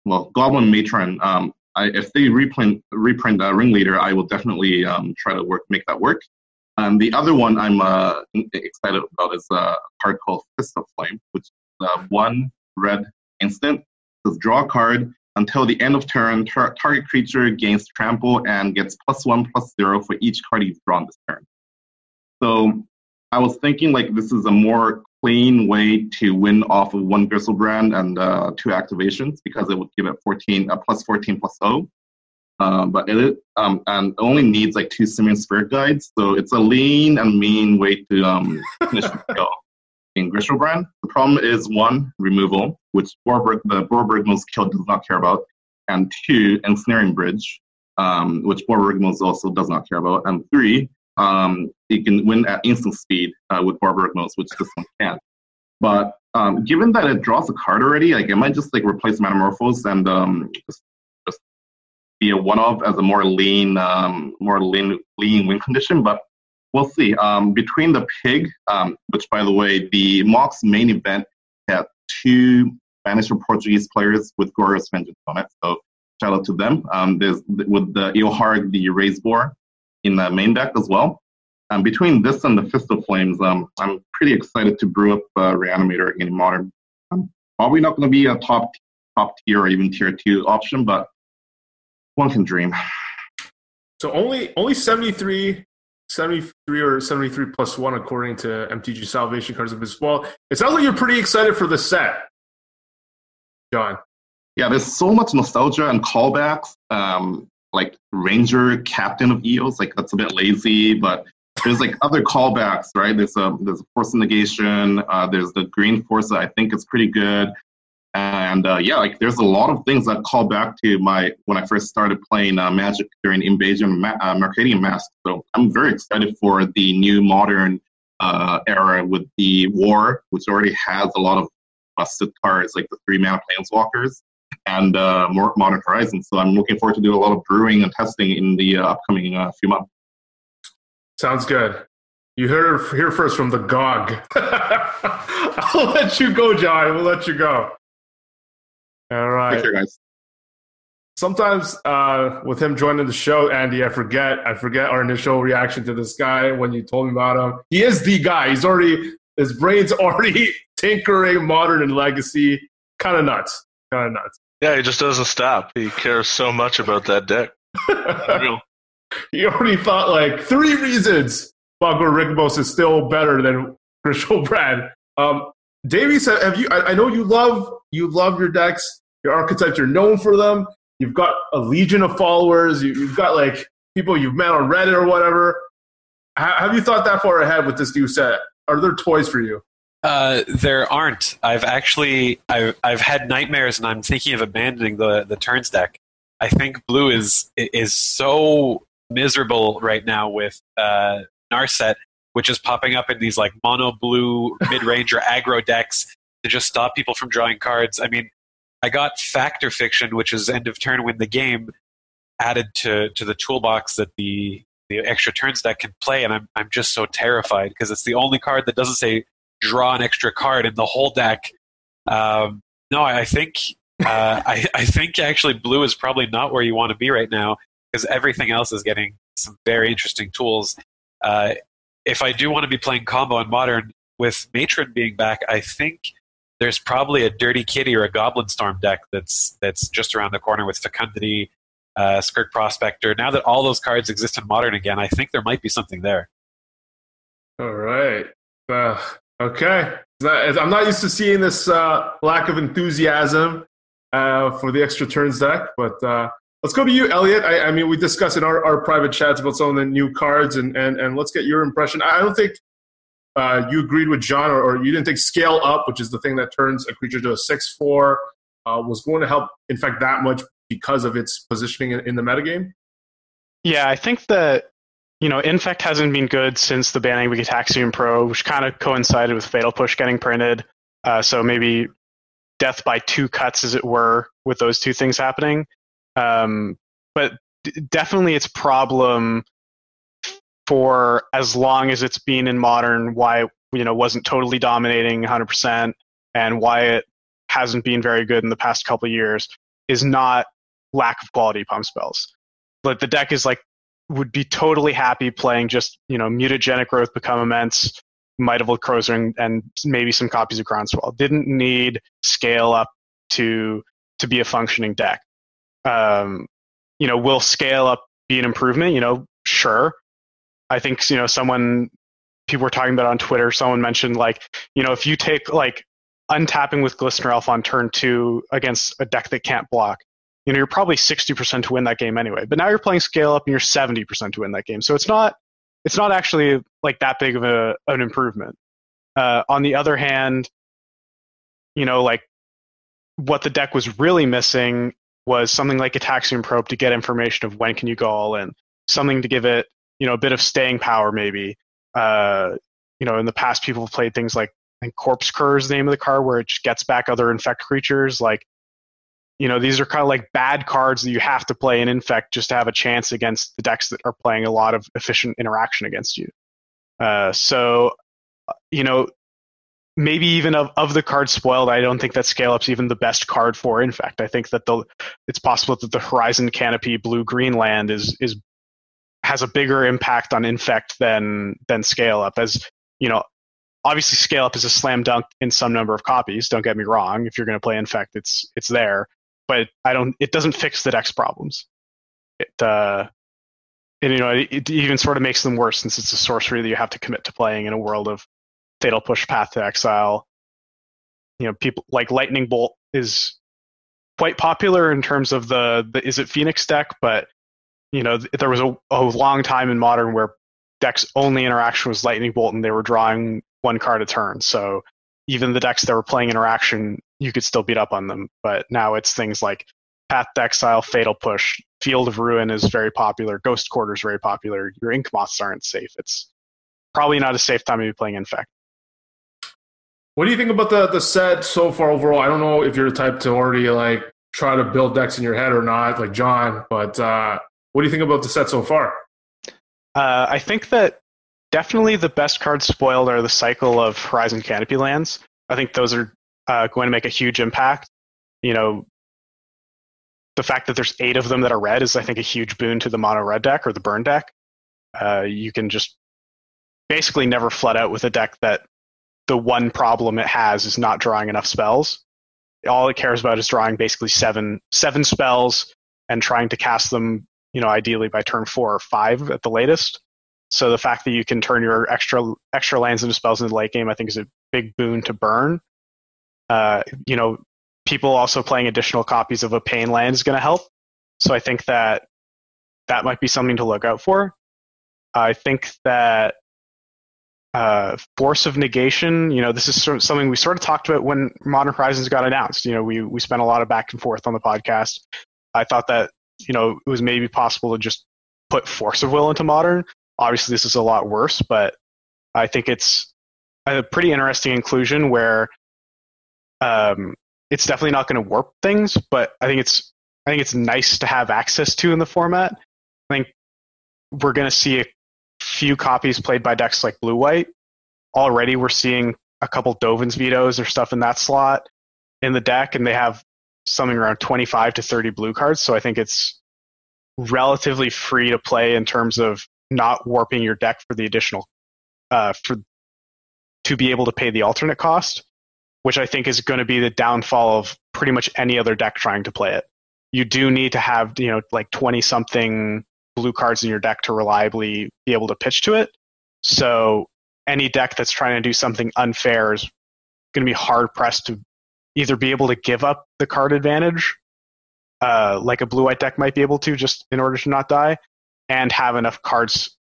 well, Goblin Matron. Um, I, if they reprint reprint uh, Ringleader, I will definitely um, try to work make that work. And the other one I'm uh, excited about is a card called Fist of Flame, which is uh, one red instant. Says draw a card until the end of turn. Tar- target creature gains trample and gets plus one plus zero for each card you've drawn this turn. So I was thinking like this is a more clean way to win off of one Griselbrand and uh, two activations because it would give it 14 uh, plus 14 plus 0. Um, but it um, and only needs like two Simian Spirit Guides, so it's a lean and mean way to um, finish the kill in Griselbrand. The problem is one removal, which Borberg, the Borborygmos kill does not care about, and two ensnaring bridge, um, which Borborygmos also does not care about, and three um, it can win at instant speed uh, with Borborygmos, which this one can't. But um, given that it draws a card already, like it might just like replace Metamorphose and um, be a one-off as a more lean, um, more lean, lean win condition. But we'll see. Um, between the pig, um, which by the way, the Mox main event had two Spanish or Portuguese players with Goryo's Vengeance on it, so shout out to them. Um, there's with the Ilharg, the Raze-Boar, in the main deck as well. Um, between this and the Fist of Flames, um, I'm pretty excited to brew up uh, Reanimator in Modern. I'm probably not going to be a top top tier or even tier two option, but one can dream. So only only 73, 73 or 73 plus one according to MTG Salvation Cards of as well. It sounds like you're pretty excited for the set, John. Yeah, there's so much nostalgia and callbacks. Um, like Ranger Captain of Eos. Like that's a bit lazy, but there's like other callbacks, right? There's a there's a Force Negation. Uh, there's the Green Force that I think is pretty good, and uh, yeah, like there's a lot of things that call back to my when I first started playing uh, Magic during Invasion Ma- uh, Mercadian Masques. So I'm very excited for the new modern uh, era with the War, which already has a lot of busted cards like the three mana Planeswalkers and uh, more Modern Horizons. So I'm looking forward to do a lot of brewing and testing in the uh, upcoming few months. Sounds good. You heard here first from the GOG. I'll let you go, John. We'll let you go. All right. Take care, guys. Sometimes uh, with him joining the show, Andy, I forget. I forget our initial reaction to this guy when you told me about him. He is the guy. He's already his brain's already tinkering modern and legacy. Kind of nuts. Kind of nuts. Yeah, he just doesn't stop. He cares so much about that deck. he already thought like three reasons Borborygmos is still better than Griselbrand. Um, said, have you? I, I, know you love you love your decks, your archetypes. You're known for them. You've got a legion of followers. You, have got like people you've met on Reddit or whatever. have you thought that far ahead with this new set? Are there toys for you? Uh, there aren't. I've actually I've I've had nightmares, and I'm thinking of abandoning the the turns deck. I think blue is is so miserable right now with uh, Narset which is popping up in these like mono blue mid range or aggro decks to just stop people from drawing cards. I mean, I got Fact or Fiction, which is end of turn win the game, added to to the toolbox that the the extra turns deck can play, and I'm I'm just so terrified because it's the only card that doesn't say draw an extra card in the whole deck. Um, no, I think uh, I, I think actually blue is probably not where you want to be right now because everything else is getting some very interesting tools. Uh, if I do want to be playing combo in modern with Matron being back, I think there's probably a Dirty Kitty or a Goblin Storm deck that's that's just around the corner with Fecundity, uh, Skirk Prospector. Now that all those cards exist in modern again, I think there might be something there. All right. Uh, okay. I'm not used to seeing this uh, lack of enthusiasm uh, for the extra turns deck, but uh, let's go to you, Elliot. I, I, mean, we discussed in our, our private chats about some of the new cards, and, and, and let's get your impression. I don't think uh, you agreed with John, or, or, you didn't think scale up, which is the thing that turns a creature to a 6 4, uh, was going to help, in fact, that much because of its positioning in, in the metagame? Yeah, I think that you know, Infect hasn't been good since the banning of Gitaxian Probe, which kind of coincided with Fatal Push getting printed. Uh, so maybe death by two cuts, as it were, with those two things happening. Um, but d- definitely its problem for as long as it's been in modern, why you know wasn't totally dominating 100%, and why it hasn't been very good in the past couple years is not lack of quality pump spells. But the deck is like would be totally happy playing just you know mutagenic growth become immense might of Krosa and, and maybe some copies of Groundswell. Didn't need scale up to to be a functioning deck. Um, you know, will scale up be an improvement? You know, sure. I think you know someone people were talking about on Twitter. Someone mentioned like you know if you take like untapping with Glistener Elf on turn two against a deck that can't block, you know you're probably 60% to win that game anyway. But now you're playing scale up and you're 70% to win that game. So it's not it's not actually like that big of a an improvement. Uh, on the other hand, you know, like what the deck was really missing was something like Gitaxian Probe to get information of when can you go all in, something to give it, you know, a bit of staying power maybe. Uh, you know, in the past, people have played things like I think Corpse Cur is the name of the card, where it gets back other infect creatures. Like you know, these are kind of like bad cards that you have to play in infect just to have a chance against the decks that are playing a lot of efficient interaction against you. Uh, so, uh, you know, maybe even of, of the cards spoiled, I don't think that scale up's even the best card for infect. I think that the it's possible that the Horizon Canopy blue green land is is has a bigger impact on infect than than scale up. As you know, obviously scale up is a slam dunk in some number of copies. Don't get me wrong. If you're going to play infect, it's it's there but I don't. It doesn't fix the deck's problems. It uh, and you know it, it even sort of makes them worse since it's a sorcery that you have to commit to playing in a world of fatal push, path to exile. You know, people like lightning bolt is quite popular in terms of the the Izzet Phoenix deck, but you know there was a, a long time in modern where decks only interaction was lightning bolt and they were drawing one card a turn. So even the decks that were playing interaction you could still beat up on them. But now it's things like Path to Exile, Fatal Push, Field of Ruin is very popular, Ghost Quarter is very popular. Your Ink Moths aren't safe. It's probably not a safe time to be playing Infect. What do you think about the the set so far overall? I don't know if you're the type to already like try to build decks in your head or not, like John. But uh, what do you think about the set so far? Uh, I think that definitely the best cards spoiled are the cycle of Horizon Canopy lands. I think those are uh, going to make a huge impact. You know, the fact that there's eight of them that are red is, I think, a huge boon to the mono red deck or the burn deck. Uh, you can just basically never flood out with a deck that the one problem it has is not drawing enough spells. All it cares about is drawing basically seven seven spells and trying to cast them, you know, ideally by turn four or five at the latest. So the fact that you can turn your extra extra lands into spells in the late game, I think, is a big boon to burn. Uh, you know, people also playing additional copies of a pain land is going to help. So I think that that might be something to look out for. I think that uh, force of negation, you know, this is sort of something we sort of talked about when Modern Horizons got announced. You know, we we spent a lot of back and forth on the podcast. I thought that you know it was maybe possible to just put force of will into modern. Obviously, this is a lot worse, but I think it's a pretty interesting inclusion where um, it's definitely not going to warp things, but I think it's I think it's nice to have access to in the format. I think we're going to see a few copies played by decks like blue white. Already, we're seeing a couple Dovin's vetoes or stuff in that slot in the deck, and they have something around 25 to 30 blue cards. So I think it's relatively free to play in terms of not warping your deck for the additional uh, for to be able to pay the alternate cost, which I think is going to be the downfall of pretty much any other deck trying to play it. You do need to have you know like 20 something blue cards in your deck to reliably be able to pitch to it. So any deck that's trying to do something unfair is going to be hard pressed to either be able to give up the card advantage, uh, like a blue white deck might be able to, just in order to not die, and have enough cards,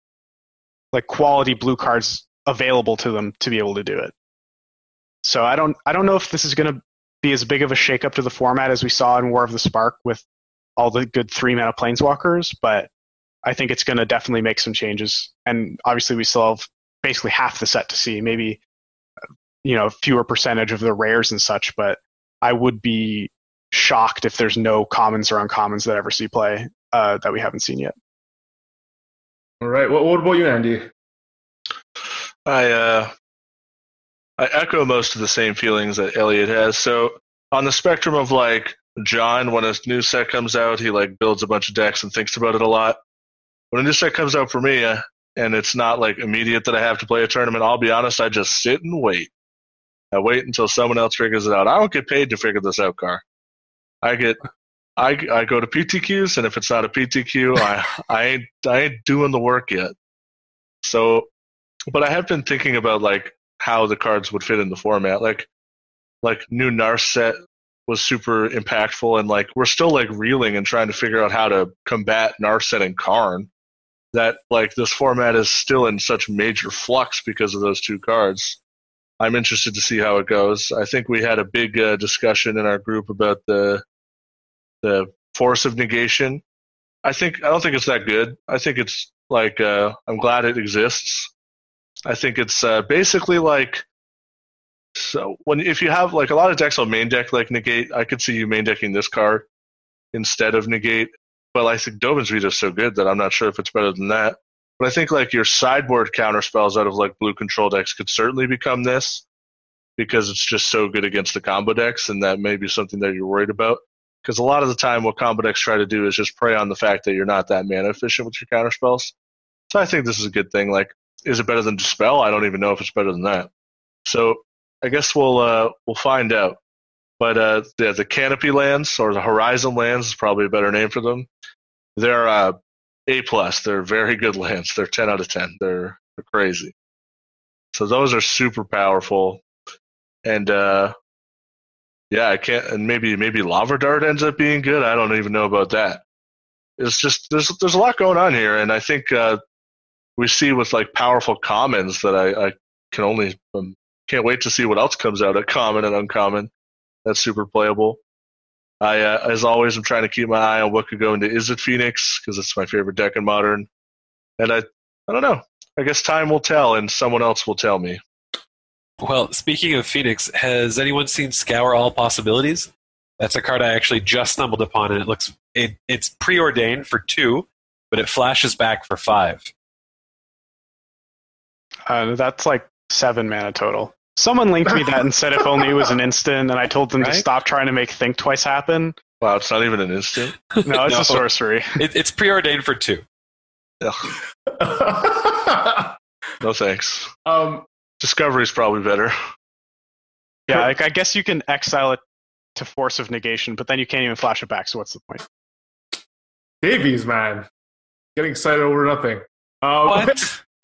like quality blue cards, available to them to be able to do it. So I don't, I don't know if this is going to be as big of a shakeup to the format as we saw in War of the Spark with all the good three mana planeswalkers, but I think it's going to definitely make some changes. And obviously, we still have basically half the set to see, maybe you know fewer percentage of the rares and such. But I would be shocked if there's no commons or uncommons that I ever see play uh, that we haven't seen yet. All right. What, what about you, Andy? I uh, I echo most of the same feelings that Elliot has. So on the spectrum of like John, when a new set comes out, he like builds a bunch of decks and thinks about it a lot. When a new set comes out for me, uh, and it's not like immediate that I have to play a tournament, I'll be honest, I just sit and wait. I wait until someone else figures it out. I don't get paid to figure this out, Car. I get, I, I go to PTQs, and if it's not a PTQ, I, I ain't, I ain't doing the work yet. So, but I have been thinking about like how the cards would fit in the format. Like, like new Narset was super impactful, and like we're still like reeling and trying to figure out how to combat Narset and Karn. That like this format is still in such major flux because of those two cards. I'm interested to see how it goes. I think we had a big uh, discussion in our group about the the force of negation. I think I don't think it's that good. I think it's like uh, I'm glad it exists. I think it's uh, basically like so when if you have like a lot of decks on main deck like negate, I could see you main decking this card instead of negate. But I think Dovin's Veto is so good that I'm not sure if it's better than that. But I think like your sideboard counter spells out of like blue control decks could certainly become this because it's just so good against the combo decks, and that may be something that you're worried about. Because a lot of the time, what combo decks try to do is just prey on the fact that you're not that mana efficient with your counter spells. So I think this is a good thing. Like, is it better than dispel? I don't even know if it's better than that. So I guess we'll uh, we'll find out. But uh, yeah, the canopy lands or the horizon lands is probably a better name for them. They're uh, a plus. They're very good lands. They're ten out of ten. They're, they're crazy. So those are super powerful, and uh, yeah, I can't. And maybe maybe lava dart ends up being good. I don't even know about that. It's just there's there's a lot going on here, and I think uh, we see with like powerful commons that I, I can only um, can't wait to see what else comes out at common and uncommon. That's super playable. I, uh, as always, I'm trying to keep my eye on what could go into Izzet Phoenix because it's my favorite deck in Modern. And I, I don't know. I guess time will tell, and someone else will tell me. Well, speaking of Phoenix, has anyone seen Scour All Possibilities? That's a card I actually just stumbled upon, and it looks it, it's preordained for two, but it flashes back for five. Uh, that's like seven mana total. Someone linked me that and said if only it was an instant, and I told them Right? to stop trying to make think twice happen. Wow, it's not even an instant. No, it's No. a sorcery. It, it's preordained for two. Ugh, no thanks. um, Discovery's probably better. Yeah, like, I guess you can exile it to force of negation, but then you can't even flash it back. So what's the point? Davies, man, getting excited over nothing. Um, What?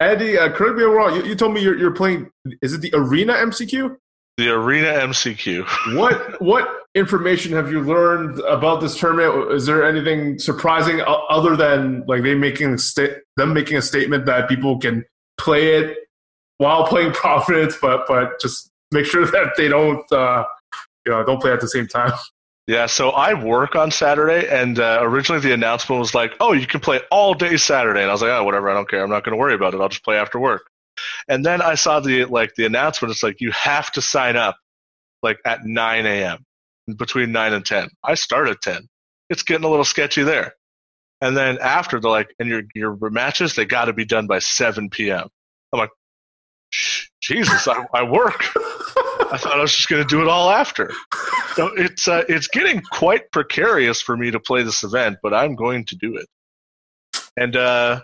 Andy, uh, correct me if I'm wrong. You, you told me you're, you're playing. Is it the Arena MCQ? The Arena MCQ. What what information have you learned about this tournament? Is there anything surprising other than like they making a sta- them making a statement that people can play it while playing Providence, but but just make sure that they don't uh, you know don't play at the same time. Yeah, so I work on Saturday, and uh, originally the announcement was like, "Oh, you can play all day Saturday," and I was like, "Oh, whatever, I don't care. I'm not going to worry about it. I'll just play after work." And then I saw the like the announcement. It's like you have to sign up like at 9 a.m. between 9 and 10. I start at 10. It's getting a little sketchy there. And then after they're like, and your your matches they got to be done by 7 p.m. I'm like, Jesus, I, I work. I thought I was just going to do it all after. So it's uh, it's getting quite precarious for me to play this event, but I'm going to do it. And uh,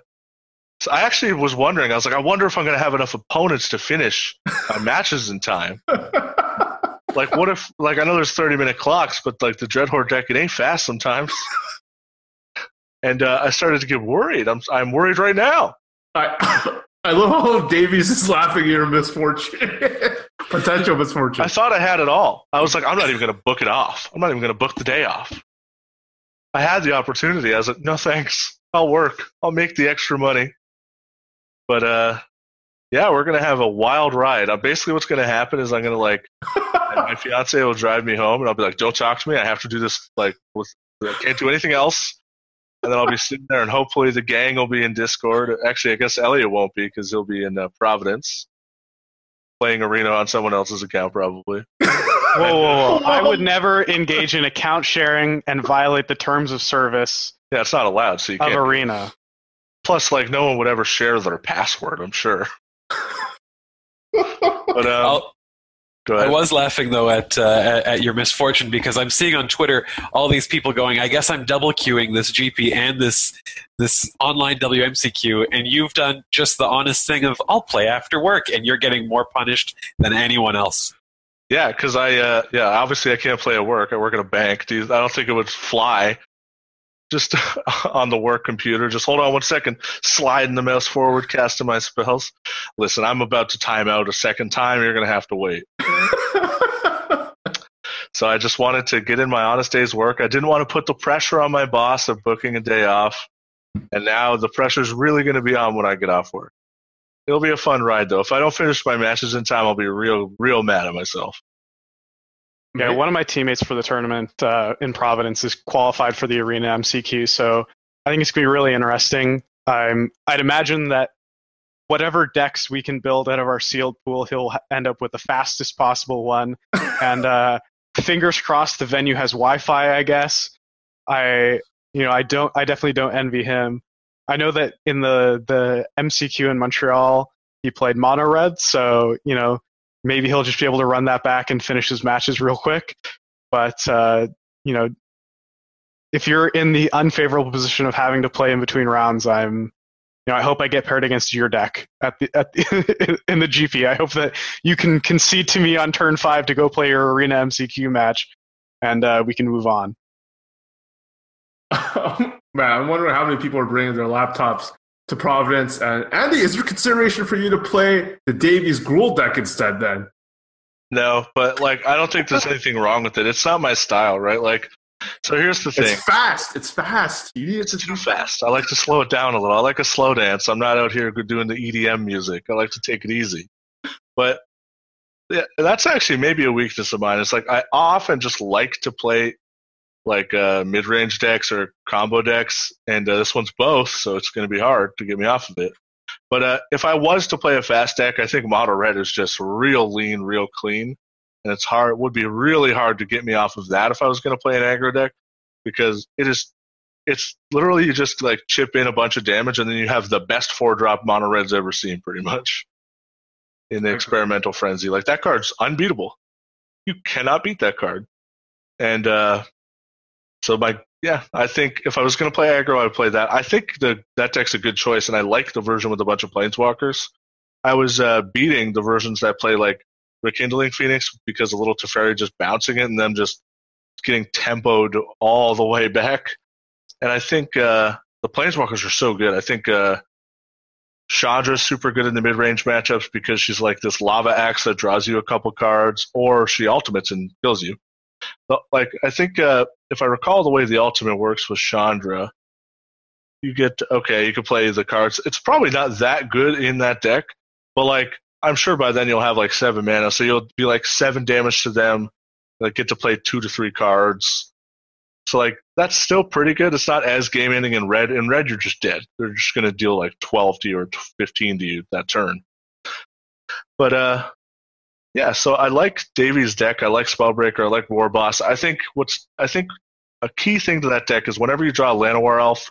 so I actually was wondering. I was like, I wonder if I'm going to have enough opponents to finish my matches in time. like, what if? Like, I know there's 30 minute clocks, but like the Dreadhorde deck, it ain't fast sometimes. and uh, I started to get worried. I'm I'm worried right now. I I love how Davies is laughing at your misfortune, potential misfortune. I thought I had it all. I was like, I'm not even going to book it off. I'm not even going to book the day off. I had the opportunity. I was like, no thanks. I'll work. I'll make the extra money. But uh, yeah, we're gonna have a wild ride. Uh, basically, what's gonna happen is I'm gonna like my fiance will drive me home, and I'll be like, "Don't talk to me. I have to do this. Like, with, I can't do anything else." And then I'll be sitting there, and hopefully the gang will be in Discord. Actually, I guess Elliot won't be because he'll be in uh, Providence playing Arena on someone else's account, probably. whoa, whoa, whoa! I would never engage in account sharing and violate the terms of service. Yeah, it's not allowed, so you of can't. Arena. Plus, like, no one would ever share their password. I'm sure. but um, I'll- go I was laughing though at, uh, at at your misfortune because I'm seeing on Twitter all these people going. I guess I'm double queuing this GP and this this online WMCQ, and you've done just the honest thing of I'll play after work, and you're getting more punished than anyone else. Yeah, because I uh, yeah obviously I can't play at work. I work at a bank. I don't think it would fly. Just on the work computer. Just hold on one second. Sliding the mouse forward, casting my spells. Listen, I'm about to time out a second time. You're gonna have to wait. So I just wanted to get in my honest day's work. I didn't want to put the pressure on my boss of booking a day off. And now the pressure's really going to be on when I get off work. It'll be a fun ride though. If I don't finish my matches in time, I'll be real, real mad at myself. Yeah, one of my teammates for the tournament uh, in Providence is qualified for the Arena MCQ, so I think it's going to be really interesting. I'm, I'd imagine that whatever decks we can build out of our sealed pool, he'll end up with the fastest possible one. and uh, fingers crossed, the venue has Wi-Fi. I guess. I, you know, I don't, I definitely don't envy him. I know that in the the MCQ in Montreal, he played mono red, so you know maybe he'll just be able to run that back and finish his matches real quick. But uh, you know, if you're in the unfavorable position of having to play in between rounds, I'm, you know, I hope I get paired against your deck at the, at the in the GP. I hope that you can concede to me on turn five to go play your arena MCQ match, and uh, we can move on. Man, I'm wondering how many people are bringing their laptops to Providence. And Andy, is there consideration for you to play the Davies Gruul deck instead? Then No, but like I don't think there's anything wrong with it. It's not my style, right? Like, so here's the thing. it's fast. It's fast. You need it to too fast. I like to slow it down a little. I like a slow dance. I'm not out here doing the EDM music. I like to take it easy. But yeah, that's actually maybe a weakness of mine. It's like I often just like to play like uh, mid-range decks or combo decks, and uh, this one's both, so it's going to be hard to get me off of it. But uh, if I was to play a fast deck, I think Mono Red is just real lean, real clean, and it's hard. It would be really hard to get me off of that if I was going to play an aggro deck, because it is. It's literally you just like chip in a bunch of damage, and then you have the best four drop Mono Red's ever seen, pretty much. In the experimental frenzy, like that card's unbeatable. You cannot beat that card, and uh, so my yeah, I think if I was going to play aggro, I would play that. I think the that deck's a good choice, and I like the version with a bunch of planeswalkers. I was uh, beating the versions that play like Rekindling Phoenix because a little Teferi just bouncing it and them just getting tempoed all the way back. And I think uh, the planeswalkers are so good. I think uh, Chandra's super good in the mid range matchups because she's like this lava axe that draws you a couple cards, or she ultimates and kills you. Like I think uh, if I recall the way the ultimate works with Chandra, you get okay, you can play the cards. It's probably not that good in that deck, but like I'm sure by then you'll have like seven mana, so you'll be like seven damage to them. Like get to play two to three cards, So like that's still pretty good. It's not as game ending in red. In red, you're just dead. They're just gonna deal like 12 to you or 15 to you that turn. But uh, yeah. So I like Davy's deck. I like Spellbreaker. I like War Boss. I think what's I think a key thing to that deck is whenever you draw a Llanowar Elf,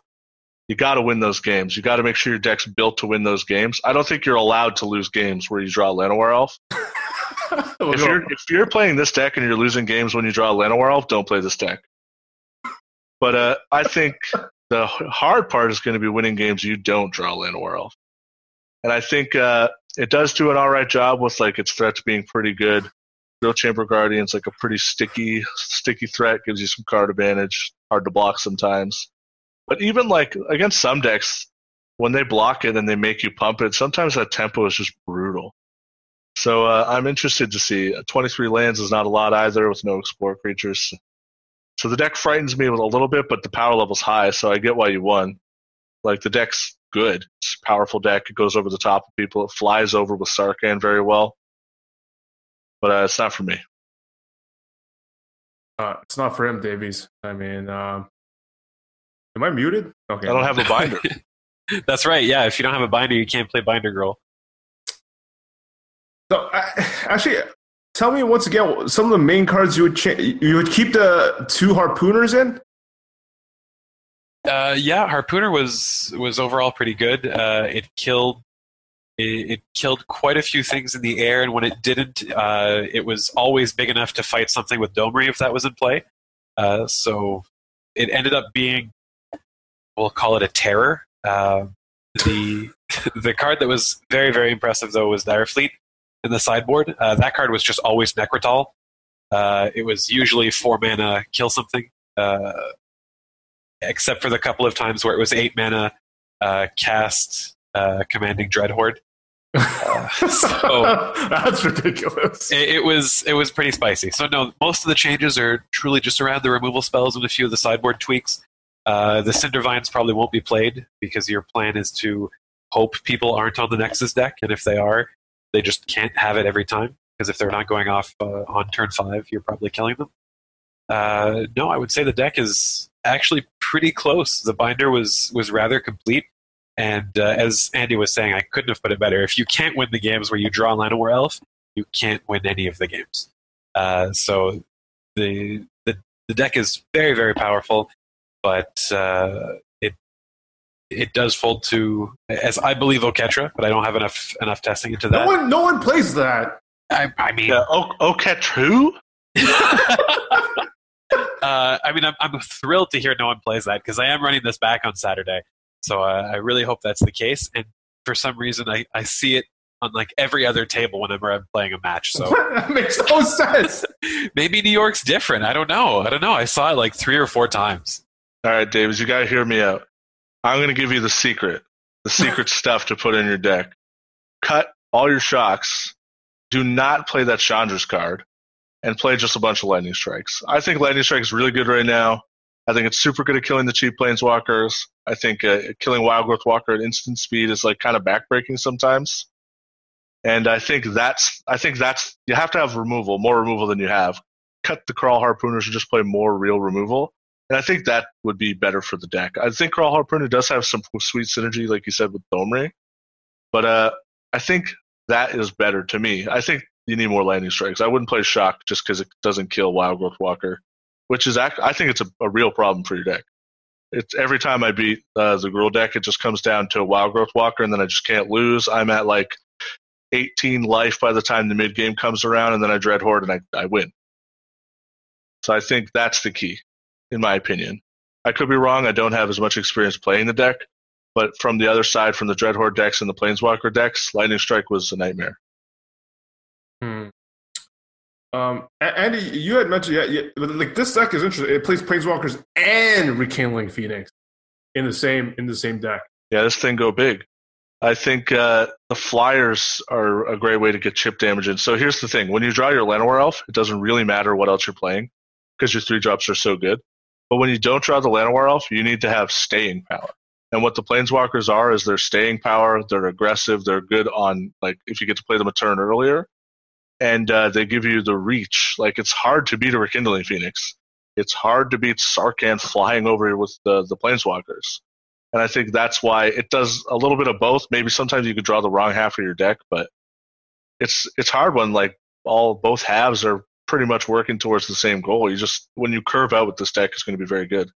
you got to win those games. You got to make sure your deck's built to win those games. I don't think you're allowed to lose games where you draw a Llanowar Elf. if you're if you're playing this deck and you're losing games when you draw a Llanowar Elf, don't play this deck. But uh, I think the hard part is going to be winning games you don't draw Llanowar Elf. And I think uh, it does do an all right job with like its threats being pretty good. Real Chamber Guardian's like a pretty sticky, sticky threat, gives you some card advantage, hard to block sometimes. But even like against some decks, when they block it and they make you pump it, sometimes that tempo is just brutal. So uh, I'm interested to see. 23 lands is not a lot either with no explore creatures. So the deck frightens me a little bit, but the power level's high, so I get why you won. Like the deck's good. It's a powerful deck. It goes over the top of people. It flies over with Sarkhan very well. But uh, it's not for me. Uh, it's not for him, Davies. I mean, um, am I muted? Okay. I don't have a binder. That's right. Yeah, if you don't have a binder, you can't play Binder Girl. So, actually, tell me once again some of the main cards you would cha- you would keep the two harpooners in. Uh, yeah, harpooner was was overall pretty good. Uh, it killed it, it, killed quite a few things in the air, and when it didn't, uh, it was always big enough to fight something with Domri if that was in play. Uh, so it ended up being, we'll call it a terror. Uh, the the card that was very very impressive though was Direfleet in the sideboard. Uh, that card was just always Necrotal. It was usually four mana, kill something, uh, except for the couple of times where it was eight mana, cast commanding Dreadhorde. Uh, so that's ridiculous. It, it, was it was pretty spicy. So no, most of the changes are truly just around the removal spells and a few of the sideboard tweaks. Uh, the Cindervines probably won't be played because your plan is to hope people aren't on the Nexus deck, and if they are, they just can't have it every time because if they're not going off uh, on turn five, you're probably killing them. Uh, no, I would say the deck is actually pretty close. The binder was was rather complete. And uh, as Andy was saying, I couldn't have put it better. If you can't win the games where you draw Llanowar Elf, you can't win any of the games. Uh, so the, the the deck is very very powerful, but uh, it it does fold to as I believe Oketra, but I don't have enough enough testing into that. No one no one plays that. I, I mean, yeah, o- Oketra who? Uh, I mean, I'm, I'm thrilled to hear no one plays that because I am running this back on Saturday. So uh, I really hope that's the case. And for some reason, I, I see it on like every other table whenever I'm playing a match. So that makes no sense. maybe New York's different. I don't know. I don't know. I saw it like three or four times. All right, Davis, you got to hear me out. I'm going to give you the secret, the secret stuff to put in your deck. Cut all your shocks. Do not play that Chandra's card, and play just a bunch of lightning strikes. I think lightning strike is really good right now. I think it's super good at killing the cheap planeswalkers. I think uh, killing Wild Growth Walker at instant speed is like kind of backbreaking sometimes. And I think that's I think that's you have to have removal, more removal than you have. Cut the Kraul Harpooners and just play more real removal. And I think that would be better for the deck. I think Kraul Harpooner does have some sweet synergy, like you said, with Domri. But uh, I think that is better to me. I think you need more lightning strikes. I wouldn't play Shock just because it doesn't kill Wild Growth Walker which is act- I think it's a, a, real problem for your deck. It's every time I beat uh, the Gruul deck, it just comes down to a Wild Growth Walker, and then I just can't lose. I'm at like 18 life by the time the mid game comes around, and then I Dread Horde and I, I win. So I think that's the key, in my opinion. I could be wrong. I don't have as much experience playing the deck, but from the other side, from the Dreadhorde decks and the Planeswalker decks, Lightning Strike was a nightmare. Hmm. Um, Andy, you had mentioned yeah, yeah, like this deck is interesting. It plays Planeswalkers and Rekindling Phoenix in the same in the same deck. Yeah, this thing go big. I think uh, the flyers are a great way to get chip damage in. So here's the thing: when you draw your Llanowar Elf, it doesn't really matter what else you're playing because your three drops are so good. But when you don't draw the Llanowar Elf, you need to have staying power. And what the Planeswalkers are is they're staying power. They're aggressive. They're good on like if you get to play them a turn earlier and uh, they give you the reach. Like it's hard to beat a Rekindling Phoenix. it's hard to beat Sarkhan flying over with the the planeswalkers. And I think that's why it does a little bit of both. Maybe sometimes you could draw the wrong half of your deck, but it's it's hard when like all both halves are pretty much working towards the same goal. You just when you curve out with this deck, it's going to be very good.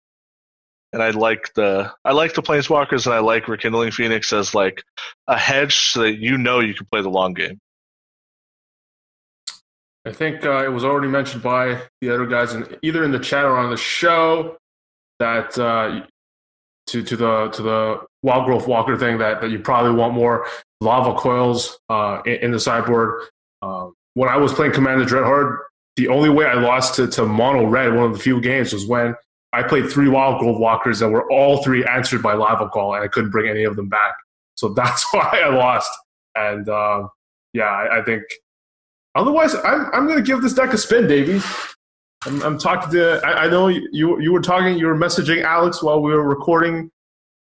And I like the I like the planeswalkers, and I like rekindling Phoenix as like a hedge so that you know you can play the long game. I think uh, it was already mentioned by the other guys, in, either in the chat or on the show, that uh, to to the to the Wild Growth Walker thing that, that you probably want more lava coils uh, in, in, the sideboard. Um, when I was playing Commander Dreadhorde, the only way I lost to, to Mono Red, one of the few games, was when I played three Wild Growth Walkers that were all three answered by Lava Coil, and I couldn't bring any of them back. So that's why I lost. And uh, yeah, I, I think Otherwise, I'm I'm going to give this deck a spin, Davey. I'm, I'm talking to. I, I, know you you were talking. You were messaging Alex while we were recording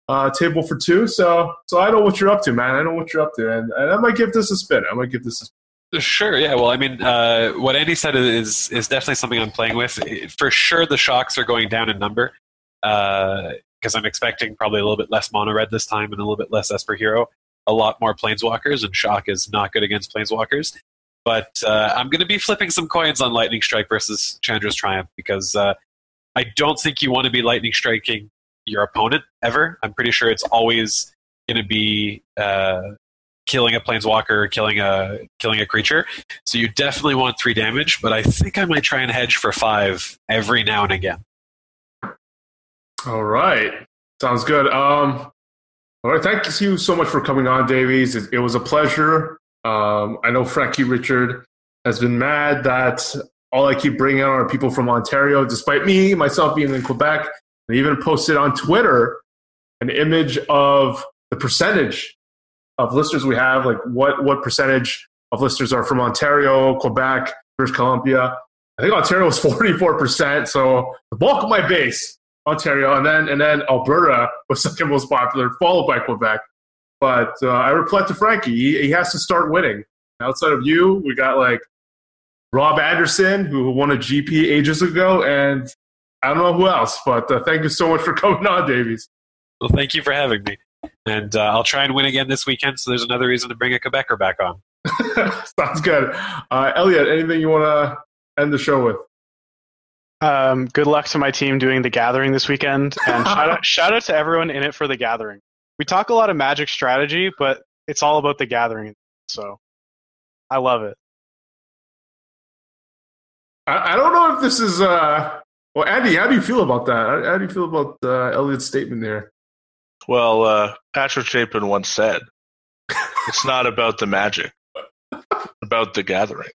uh, table for two. So so I know what you're up to, man. I know what you're up to, and, and I might give this a spin. I might give this a spin. Sure. Yeah. Well, I mean, uh, what Andy said is is definitely something I'm playing with. For sure, the shocks are going down in number because uh, I'm expecting probably a little bit less mono red this time and a little bit less Esper Hero. A lot more planeswalkers, and shock is not good against planeswalkers. But uh, I'm going to be flipping some coins on Lightning Strike versus Chandra's Triumph because uh, I don't think you want to be Lightning Striking your opponent ever. I'm pretty sure it's always going to be uh, killing a planeswalker killing a killing a creature. So you definitely want three damage, but I think I might try and hedge for five every now and again. All right, sounds good. Um, all right, thank you so much for coming on, Davies. It, it was a pleasure. Um, I know Frankie Richard has been mad that all I keep bringing on are people from Ontario, despite me, myself being in Quebec. I even posted on Twitter an image of the percentage of listeners we have, like what, what percentage of listeners are from Ontario, Quebec, British Columbia. I think Ontario is 44%, so the bulk of my base, Ontario, and then and then Alberta was second most popular, followed by Quebec. But uh, I reflect to Frankie, he, he has to start winning. Outside of you, we got like Rob Anderson, who won a GP ages ago, and I don't know who else. But uh, thank you so much for coming on, Davies. Well, thank you for having me. And uh, I'll try and win again this weekend, so there's another reason to bring a Quebecer back on. Sounds good. Uh, Elliot, anything you want to end the show with? Um, good luck to my team doing the gathering this weekend, and shout out, shout out to everyone in it for the gathering we talk a lot of magic strategy, but it's all about the gathering. So I love it. I, I don't know if this is uh well Andy, how do you feel about that? How, how do you feel about uh, Elliot's statement there? Well, uh, Patrick Chapin once said, "It's not about the magic, about the gathering."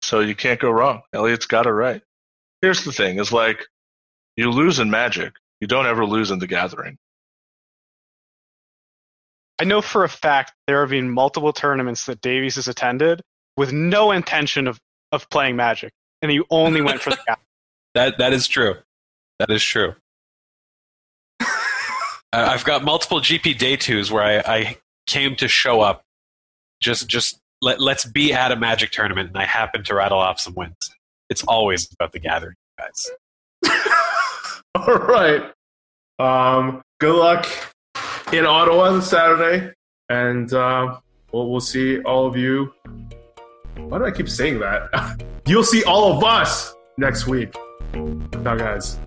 So you can't go wrong. Elliot's got it right. Here's the thing: is like you lose in magic, you don't ever lose in the gathering. I know for a fact there have been multiple tournaments that Davies has attended with no intention of, of playing Magic, and he only went for the guy. that that is true. That is true. I've got multiple GP day twos where I, I came to show up, just just let let's be at a Magic tournament, and I happen to rattle off some wins. It's always about the gathering, guys. All right. Um, good luck in Ottawa this Saturday, and uh, we'll, we'll see all of you. Why do I keep saying that? You'll see all of us next week. Ciao, guys.